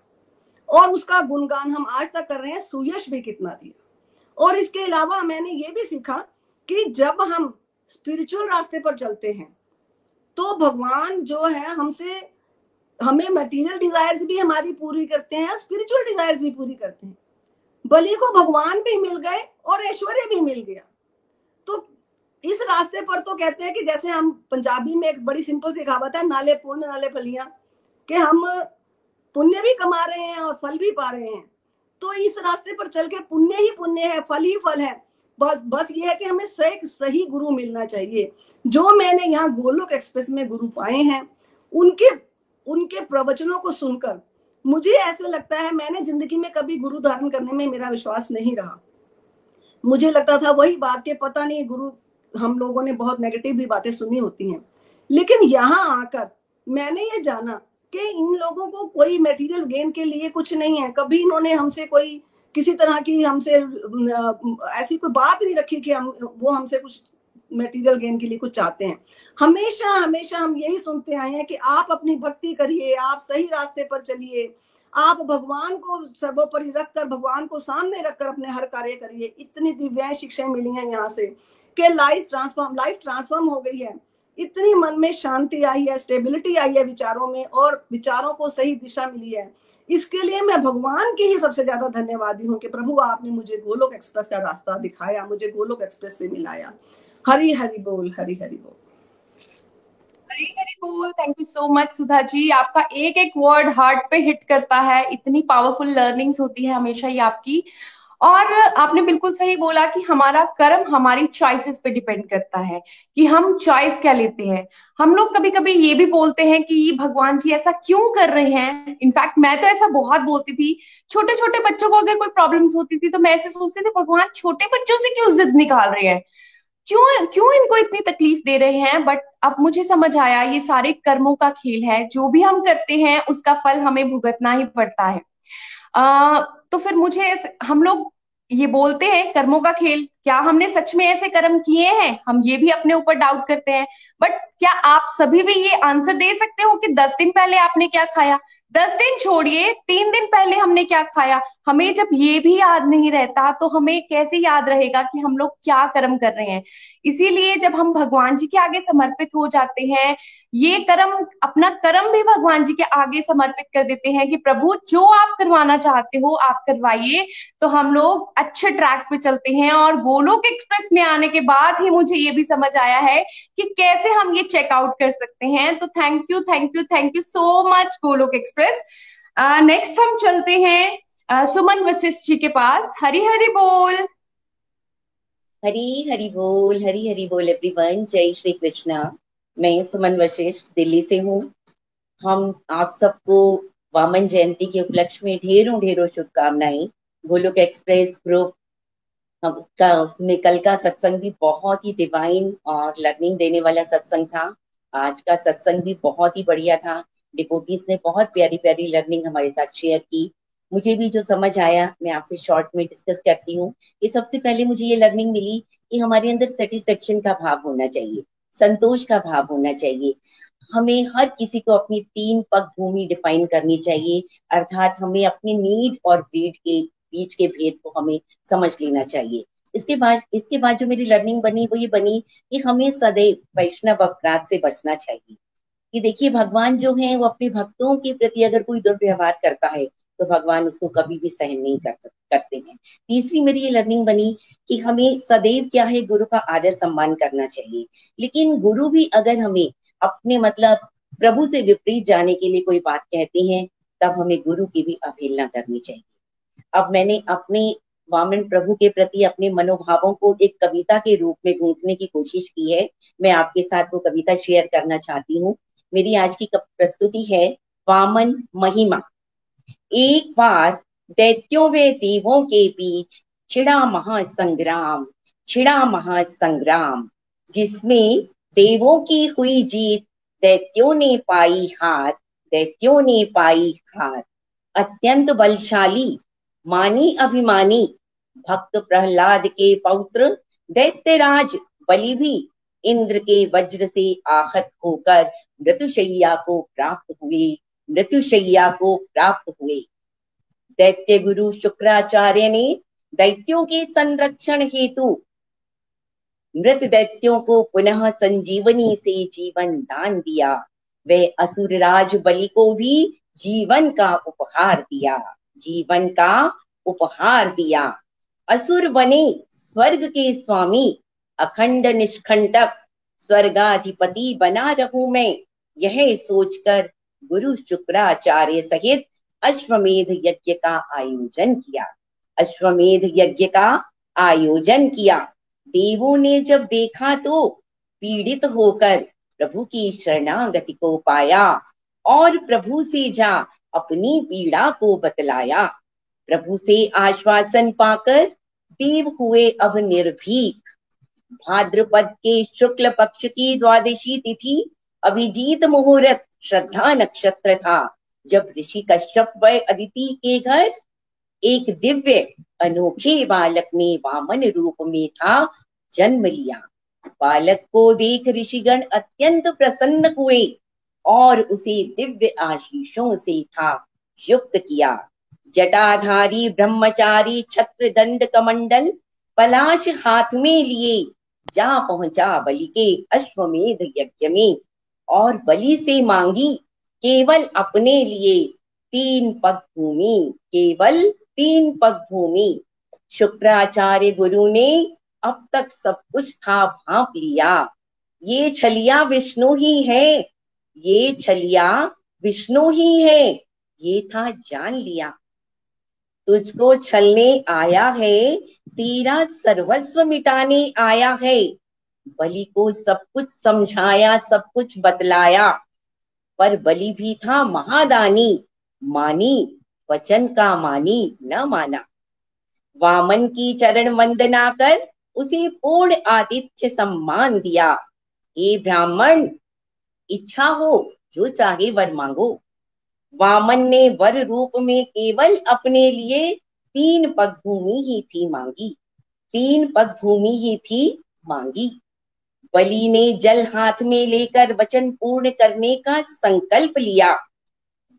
और उसका गुणगान हम आज तक कर रहे हैं, सुयश भी कितना दिया। और इसके अलावा मैंने ये भी सीखा कि जब हम स्पिरिचुअल रास्ते पर चलते हैं। तो भगवान जो है, हमसे, हमें मटेरियल डिजायर्स भी हमारी पूरी करते हैं स्पिरिचुअल डिजायर्स भी पूरी करते हैं। बलि को भगवान भी मिल गए और ऐश्वर्य भी मिल गया। तो इस रास्ते पर तो कहते हैं कि जैसे हम पंजाबी में एक बड़ी सिंपल सी कहावत है, नाले पुण्य नाले फलियाँ, कि हम पुण्य भी कमा रहे हैं और फल भी पा रहे हैं। तो इस रास्ते पर चल के पुण्य ही पुण्य है, फल ही फल है। बस बस ये है कि हमें सही सही गुरु मिलना चाहिए। जो मैंने यहाँ गोलोक एक्सप्रेस में गुरु पाए हैं, उनके उनके प्रवचनों को सुनकर मुझे ऐसे लगता है मैंने ज़िंदगी में कभी गुरु धारण करने में मेरा विश्वास नहीं रहा। मुझे लगता था वही बात के पता नहीं गुरु, हम लोगों ने बहुत नेगेटिव भी बातें सुनी होती हैं। लेकिन यहाँ आकर मैंने ये जाना कि इन लोगों को कोई मटेरियल गेन के लिए कुछ नहीं है। कभी इन्होंने हमसे कोई किसी तरह की हमसे ऐसी कोई बात नहीं रखी कि हम, वो हमसे कुछ मटेरियल गेन के लिए कुछ चाहते हैं। हमेशा हमेशा हम यही सुनते आए हैं कि आप अपनी भक्ति करिए, आप सही रास्ते पर चलिए, आप भगवान को सर्वोपरि रखकर, भगवान को सामने रखकर अपने हर कार्य करिए। इतनी दिव्य शिक्षाएँ मिली हैं यहाँ से कि लाइफ ट्रांसफॉर्म लाइफ ट्रांसफॉर्म हो गई है। इतनी मन में शांति आई है स्टेबिलिटी आई है विचारों में और विचारों को सही दिशा मिली है। इसके लिए मैं भगवान की ही सबसे ज़्यादा धन्यवादी हूँ कि प्रभु आपने मुझे गोलोक एक्सप्रेस का रास्ता दिखाया, मुझे गोलोक एक्सप्रेस से मिलाया। हरी हरी बोल, हरी हरी बोल। हरी हरी बोल thank you so much Sudha ji. आपका एक एक वर्ड हार्ट पे हिट करता है। इतनी पावरफुल लर्निंग्स होती है हमेशा ही आपकी। और आपने बिल्कुल सही बोला कि हमारा कर्म हमारी चॉइसेस पे डिपेंड करता है कि हम चॉइस क्या लेते हैं। हम लोग कभी कभी ये भी बोलते हैं कि भगवान जी ऐसा क्यों कर रहे हैं? इनफैक्ट मैं तो ऐसा बहुत बोलती थी। छोटे छोटे बच्चों को अगर कोई प्रॉब्लम्स होती थी तो मैं ऐसे सोचती थी भगवान छोटे बच्चों से क्यों जिद निकाल रहे हैं? क्यों क्यों इनको इतनी तकलीफ़ दे रहे हैं? बट अब मुझे समझ आया ये सारे कर्मों का खेल है। जो भी हम करते हैं उसका फल हमें भुगतना ही पड़ता है। आ, तो फिर मुझे हम लोग ये बोलते हैं, कर्मों का खेल, क्या हमने सच में ऐसे कर्म किए हैं? हम ये भी अपने ऊपर डाउट करते हैं। बट क्या आप सभी भी ये आंसर दे सकते हो कि दस दिन पहले आपने क्या खाया? दस दिन छोड़िए, तीन दिन पहले हमने क्या खाया? हमें जब ये भी याद नहीं रहता तो हमें कैसे याद रहेगा कि हम लोग क्या कर्म कर रहे हैं? इसीलिए जब हम भगवान जी के आगे समर्पित हो जाते हैं, ये कर्म, अपना कर्म भी भगवान जी के आगे समर्पित कर देते हैं कि प्रभु, जो आप करवाना चाहते हो, आप करवाइए। तो हम लोग अच्छे ट्रैक पे चलते हैं और गोलोक एक्सप्रेस में आने के बाद ही मुझे ये भी समझ आया है कि कैसे हम ये चेकआउट कर सकते हैं। तो thank you thank you thank you so much Golok express next हम चलते हैं सुमन वशिष्ठ जी के पास। हरी हरी बोल। हरी हरी बोल, हरी हरी बोल एवरीवन जय श्री कृष्णा। मैं सुमन वशिष्ठ, दिल्ली से हूँ। हम आप सबको वामन जयंती के उपलक्ष्य में ढेरों ढेरों शुभकामनाएँ। गोलोक एक्सप्रेस ग्रुप हम उसका उसमें कल का सत्संग भी बहुत ही डिवाइन और लर्निंग देने वाला सत्संग था। आज का सत्संग भी बहुत ही बढ़िया था। डिपोटीज ने बहुत प्यारी प्यारी लर्निंग हमारे साथ शेयर की। मुझे भी जो समझ आया, मैं आपसे शॉर्ट में डिस्कस करती हूँ। कि सबसे पहले मुझे ये लर्निंग मिली कि हमारे अंदर सेटिस्फेक्शन का भाव होना चाहिए, संतोष का भाव होना चाहिए। हमें हर किसी को अपनी तीन पग भूमि डिफाइन करनी चाहिए, अर्थात हमें अपनी नीड और ग्रीड के बीच के भेद को हमें समझ लेना चाहिए। इसके बाद इसके बाद जो मेरी लर्निंग बनी, वो ये बनी कि हमें सदैव वैष्णव अपराध से बचना चाहिए। कि देखिए, भगवान जो है, वो अपने भक्तों के प्रति अगर कोई दुर्व्यवहार करता है तो भगवान उसको कभी भी सहन नहीं कर सकते करते हैं। तीसरी मेरी ये लर्निंग बनी कि हमें सदैव क्या है, गुरु का आदर सम्मान करना चाहिए। लेकिन गुरु भी अगर हमें अपने मतलब प्रभु से विपरीत जाने के लिए कोई बात कहते हैं, तब हमें गुरु की भी अवहेलना करनी चाहिए। अब मैंने अपने वामन प्रभु के प्रति अपने मनोभावों को एक कविता के रूप में गूंथने की कोशिश की है। मैं आपके साथ वो कविता शेयर करना चाहती हूँ। मेरी आज की प्रस्तुति है वामन महिमा। एक बार दैत्यों व देवों के बीच छिड़ा महासंग्राम छिड़ा महासंग्राम, जिसमें देवों की हुई जीत, दैत्यों ने पाई हार, दैत्यों ने पाई हार। अत्यंत बलशाली, मानी अभिमानी, भक्त प्रहलाद के पौत्र दैत्यराज बलि भी इंद्र के वज्र से आहत होकर मृत्युशैया को प्राप्त हुए मृत्युशैया को प्राप्त हुए। दैत्य गुरु शुक्राचार्य ने दैत्यों के संरक्षण हेतु मृत दैत्यों को पुनः संजीवनी से जीवन दान दिया। वे असुरराज बलि को भी जीवन का उपहार दिया, जीवन का उपहार दिया। असुर बने स्वर्ग के स्वामी अखंड निष्खंडक स्वर्गाधिपति बना रहूँ मैं। यह सोचकर गुरु शुक्राचार्य सहित अश्वमेध यज्ञ का आयोजन किया। अश्वमेध यज्ञ का आयोजन किया। देवों ने जब देखा तो पीड़ित होकर प्रभु की शरणागति को पाया और प्रभु से जा अपनी पीड़ा को बतलाया। प्रभु से आश्वासन पाकर देव हुए अब निर्भीक भाद्रपद के शुक्ल पक्ष की द्वादशी तिथि, अभिजीत मुहूर्त, श्रद्धा नक्षत्र था जब ऋषि कश्यप व अदिति के घर, एक दिव्य, अनोखे बालक ने वामन रूप में था, जन्म लिया। बालक को देख ऋषिगण अत्यंत प्रसन्न हुए, और उसे दिव्य आशीषों से था, युक्त किया। जटाधारी ब्रह्मचारी छत्र दंड कमंडल, पलाश हाथ में लिए जा पहुँचा बलि के अश्वमेध यज्ञ में, और बलि से मांगी केवल अपने लिए तीन पग भूमि केवल तीन पग भूमि शुक्राचार्य गुरु ने अब तक सब कुछ था भाप लिया। ये छलिया विष्णु ही है, ये छलिया विष्णु ही है, ये था जान लिया। तुझको छलने आया है तेरा सर्वस्व मिटाने आया है। बलि को सब कुछ समझाया, सब कुछ बतलाया। पर बलि भी था महादानी। मानी, वचन का मानी, न माना। वामन की चरण वंदना कर, उसे पूर्ण आदित्य सम्मान दिया। हे ब्राह्मण, इच्छा हो, जो चाहे वर मांगो। वामन ने वर रूप में केवल अपने लिए तीन पग भूमि ही थी मांगी। तीन पग भूमि ही थी मांगी। बलि ने जल हाथ में लेकर वचन पूर्ण करने का संकल्प लिया।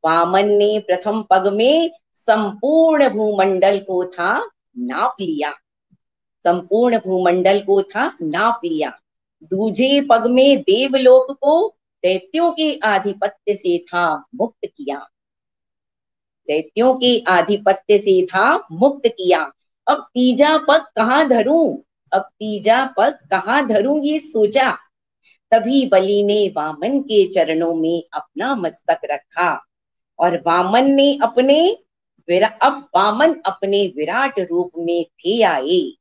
वामन ने प्रथम पग में संपूर्ण भूमंडल को था नाप लिया। संपूर्ण भूमंडल को था नाप लिया। दूजे पग में देवलोक को दैत्यों के आधिपत्य से था मुक्त किया। दैत्यों के आधिपत्य से था मुक्त किया। अब तीजा पग कहाँ धरूं? अब तीजा पग कहाँ धरूं ये सोचा? तभी बलि ने वामन के चरणों में अपना मस्तक रखा और वामन ने अपने अब वामन अपने विराट रूप में थे आए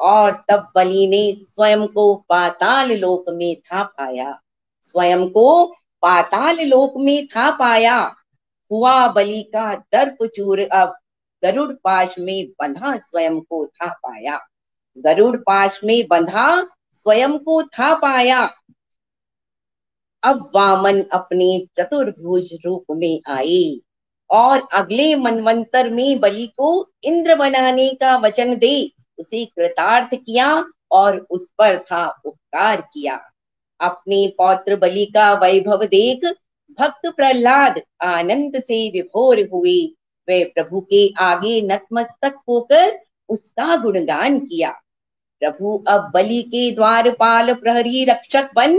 और तब बलि ने स्वयं को पाताल लोक में था पाया। स्वयं को पाताल लोक में था पाया। हुआ बलि का दर्प चूर अब गरुड़ पाश में बंधा स्वयं को था पाया। गरुड़ पाश में बंधा स्वयं को था पाया। अब वामन अपने चतुर्भुज रूप में आए और अगले मनवंतर में बलि को इंद्र बनाने का वचन दे। उसे कृतार्थ किया और उस पर था उपकार किया। अपने पौत्र बलि का वैभव देख भक्त प्रहलाद आनंद से विभोर हुए। वे प्रभु के आगे नतमस्तक होकर उसका गुणगान किया। प्रभु अब बलि के द्वारपाल प्रहरी रक्षक बन,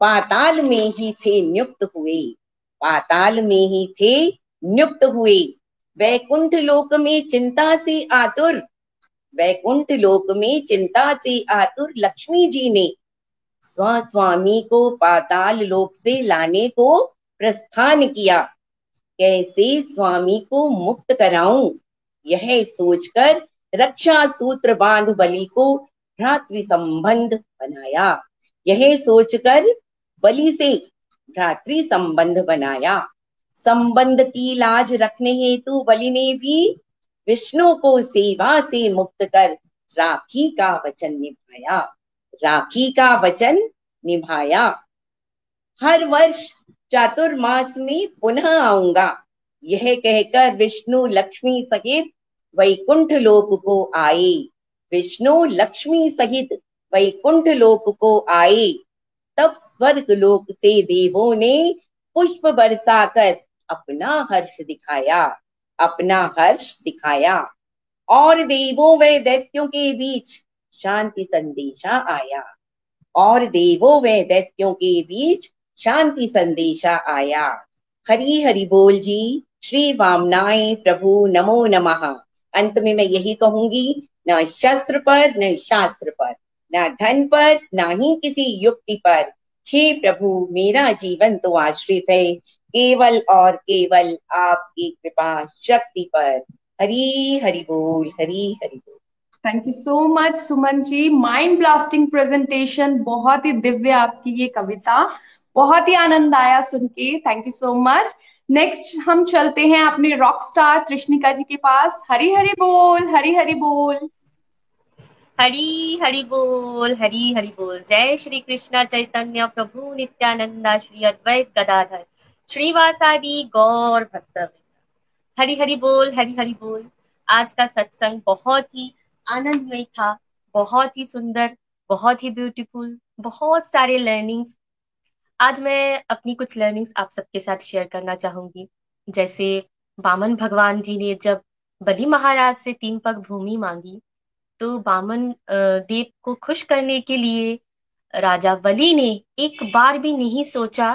पाताल में ही थे नियुक्त हुए। पाताल में ही थे नियुक्त हुए। वैकुंठ लोक में चिंता से आतुर, वैकुंठ लोक में चिंता से आतुर लक्ष्मी जी ने स्वस्वामी को पाताल लोक से लाने को प्रस्थान किया। कैसे स्वामी को मुक्त कराऊं? यह सोचकर रक्षा सूत्र बाँध बलि को भ्रातृ संबंध बनाया। यह सोचकर बलि से भ्रातृ संबंध बनाया। संबंध की लाज रखने हेतु बलि ने भी विष्णु को सेवा से मुक्त कर राखी का वचन निभाया। राखी का वचन निभाया। हर वर्ष चातुर्मास में पुनः आऊँगा। यह कहकर विष्णु लक्ष्मी सहित वैकुंठ लोक को आए विष्णु लक्ष्मी सहित वैकुंठ लोक को आए तब स्वर्ग लोक से देवों ने पुष्प बरसाकर अपना हर्ष दिखाया, अपना हर्ष दिखाया। और देवों व दैत्यों के बीच शांति संदेशा आया। और देवों व दैत्यों के बीच शांति संदेशा आया। हरी हरि बोल जी, श्री वामनाय प्रभु नमो नमः। अंत में मैं यही कहूँगी, न शस्त्र पर, न शास्त्र पर, न धन पर, न ही किसी युक्ति पर। हे प्रभु, मेरा जीवन तो आश्रित है। केवल और केवल आपकी कृपा शक्ति पर। हरी हरि बोल हरी हरि बोल। Thank you so much Suman ji mind blasting presentation बहुत ही दिव्य आपकी ये कविता। बहुत ही आनंद आया सुन के। Thank you so much next हम चलते हैं अपने रॉक स्टार कृष्णिका जी के पास। हरी हरी बोल, हरी हरी बोल। हरी हरि बोल, हरी हरि बोल। जय श्री कृष्ण चैतन्य प्रभु नित्यानंदा श्री अद्वैत गदाधर श्रीवासादि गौर भक्त हरी हरि बोल, हरी हरि बोल। आज का सत्संग बहुत ही आनंदमय था, बहुत ही सुंदर, बहुत ही ब्यूटीफुल बहुत सारे लर्निंग्स आज मैं अपनी कुछ लर्निंग्स आप सबके साथ शेयर करना चाहूँगी। जैसे बामन भगवान जी ने जब बलि महाराज से तीन पग भूमि मांगी तो बामन देव को खुश करने के लिए राजा बलि ने एक बार भी नहीं सोचा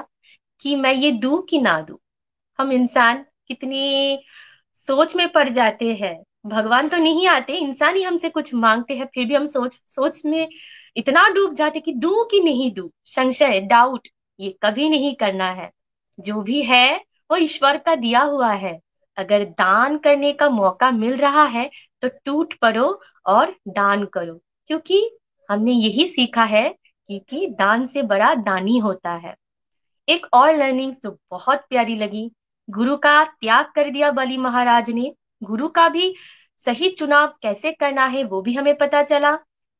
कि मैं ये दू कि ना दू। हम इंसान कितने सोच में पड़ जाते हैं। भगवान तो नहीं आते, इंसान ही हमसे कुछ मांगते हैं, फिर भी हम सोच सोच में इतना डूब जाते कि दू कि नहीं दू। संशय डाउट ये कभी नहीं करना है। जो भी है, वो ईश्वर का दिया हुआ है। अगर दान करने का मौका मिल रहा है तो टूट पड़ो और दान करो। क्योंकि हमने यही सीखा है क्योंकि दान से बड़ा दानी होता है। एक और लर्निंग जो बहुत प्यारी लगी। गुरु का त्याग कर दिया बलि महाराज ने। गुरु का भी सही चुनाव कैसे करना है, वो भी हमें पता चला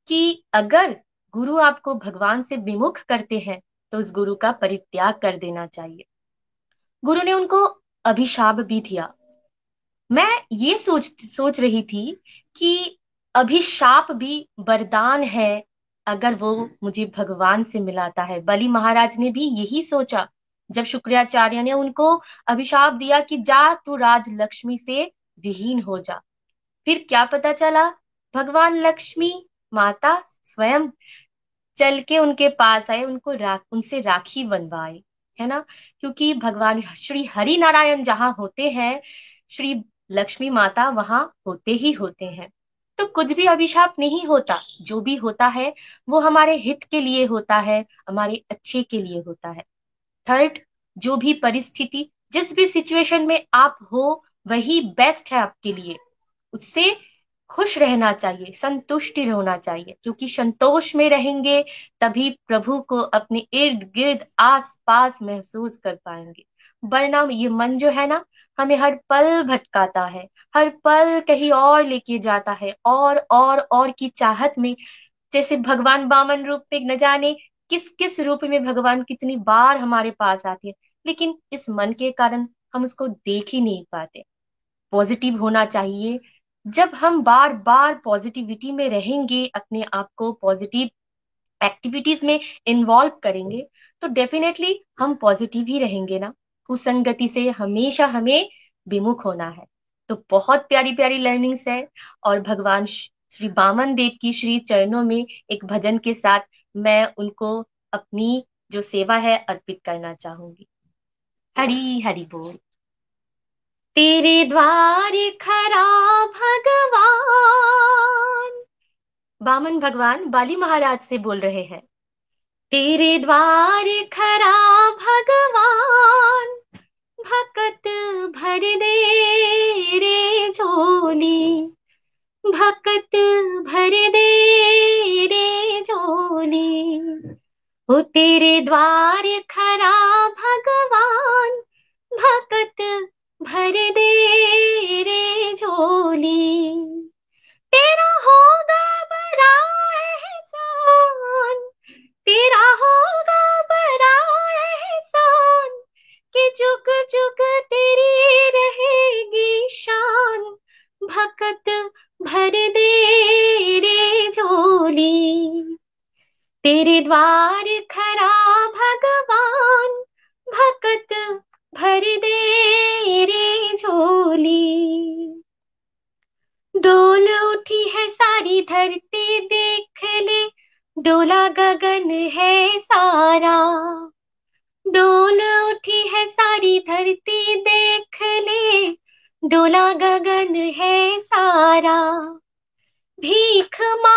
कि अगर गुरु आपको भगवान से विमुख करते हैं तो उस गुरु का परित्याग कर देना चाहिए। गुरु ने उनको अभिशाप भी दिया। मैं ये सोच सोच रही थी कि अभिशाप भी वरदान है अगर वो मुझे भगवान से मिलाता है। बलि महाराज ने भी यही सोचा। जब शुक्राचार्य ने उनको अभिशाप दिया कि जा तू राज लक्ष्मी से विहीन हो जा। फिर क्या पता चला? भगवान लक्ष्मी माता स्वयं चल के उनके पास आए उनको रा, उनसे राखी बनवाए है ना? क्योंकि भगवान श्री हरि नारायण जहाँ होते हैं श्री लक्ष्मी माता वहाँ होते ही होते हैं। तो कुछ भी अभिशाप नहीं होता जो भी होता है वो हमारे हित के लिए होता है हमारे अच्छे के लिए होता है। थर्ड जो भी परिस्थिति जिस भी सिचुएशन में आप हो वही बेस्ट है आपके लिए। उससे खुश रहना चाहिए, संतुष्टि होना चाहिए। क्योंकि संतोष में रहेंगे, तभी प्रभु को अपने इर्द गिर्द आस पास महसूस कर पाएँगे। वरना ये मन जो है ना, हमें हर पल भटकाता है, हर पल कहीं और लेके जाता है, और और और की चाहत में। जैसे भगवान बामन रूप में न जाने किस किस रूप में भगवान कितनी बार हमारे पास आते हैं। लेकिन इस मन के कारण हम उसको देख ही नहीं पाते। पॉजिटिव होना चाहिए जब हम बार बार पॉजिटिविटी में रहेंगे, अपने आप को पॉजिटिव एक्टिविटीज़ में इन्वॉल्व करेंगे तो डेफिनेटली हम पॉजिटिव ही रहेंगे ना। कुसंगति से हमेशा हमें विमुख होना है। तो बहुत प्यारी प्यारी लर्निंग्स है और भगवान श्री बामन देव की श्री चरणों में एक भजन के साथ मैं उनको अपनी जो सेवा है अर्पित करना चाहूँगी। हरी हरी बोल। तेरे द्वार खरा भगवान। बामन भगवान बाली महाराज से बोल रहे हैं, तेरे द्वार खरा भगवान, भकत भर दे रे झोली। भकत भर दे रे झोली। हो तेरे द्वार खरा भगवान, भकत भर दे रे झोली। तेरा होगा बड़ा एहसान, तेरा होगा बड़ा एहसान कि चुक चुक तेरी रहेगी शान। भकत भर दे रे झोली। तेरे द्वार खरा भगवान, भकत भर दे रे झोली। डोल उठी है सारी धरती, देख ले, डोला गगन है सारा। डोल उठी है सारी धरती, देख ले, डोला गगन है सारा। भीख मांगने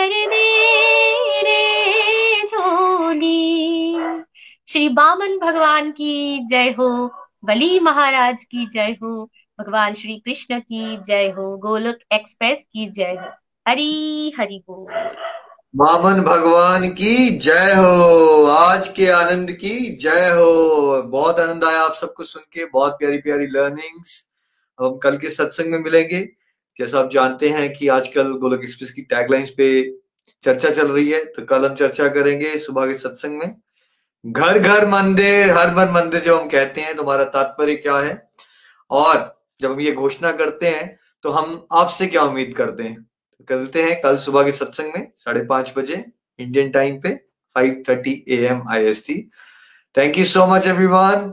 भर दे रे झोली। श्री बामन भगवान की जय हो, बली महाराज की जय हो, भगवान श्री कृष्ण की जय हो, गोलक एक्सप्रेस की जय हो। हरी, हरि बोल। वामन भगवान की जय हो, आज के आनंद की जय हो। बहुत आनंद आया आप सबको सुन के, बहुत प्यारी प्यारी लर्निंग्स हम कल के सत्संग में मिलेंगे। जैसा आप जानते हैं कि आजकल गोलक एक्सप्रेस की टैगलाइंस पे चर्चा चल रही है तो कल हम चर्चा करेंगे सुबह के सत्संग में। घर घर मंदिर, हर मन मंदिर जब हम कहते हैं तो तात्पर्य क्या है? और जब हम ये घोषणा करते हैं तो हम आपसे क्या उम्मीद करते हैं? करते हैं कल सुबह के सत्संग में, साढ़े पाँच बजे इंडियन टाइम पे five thirty A M I S T thank you so much everyone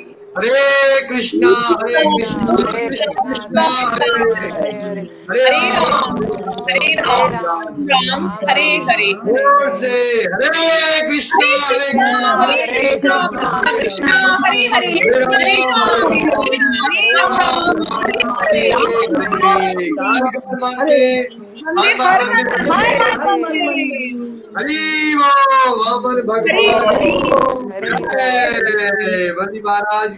Hare Krishna Hare Krishna Krishna Krishna Hare Hare Hare Ram Hare Ram Ram Hare Hare से हरे कृष्णा हरे हरे कृष्णा कृष्णा हरे हरे हरे राम हरे राम हरे हरे हरी वामन भगवान बंदी महाराज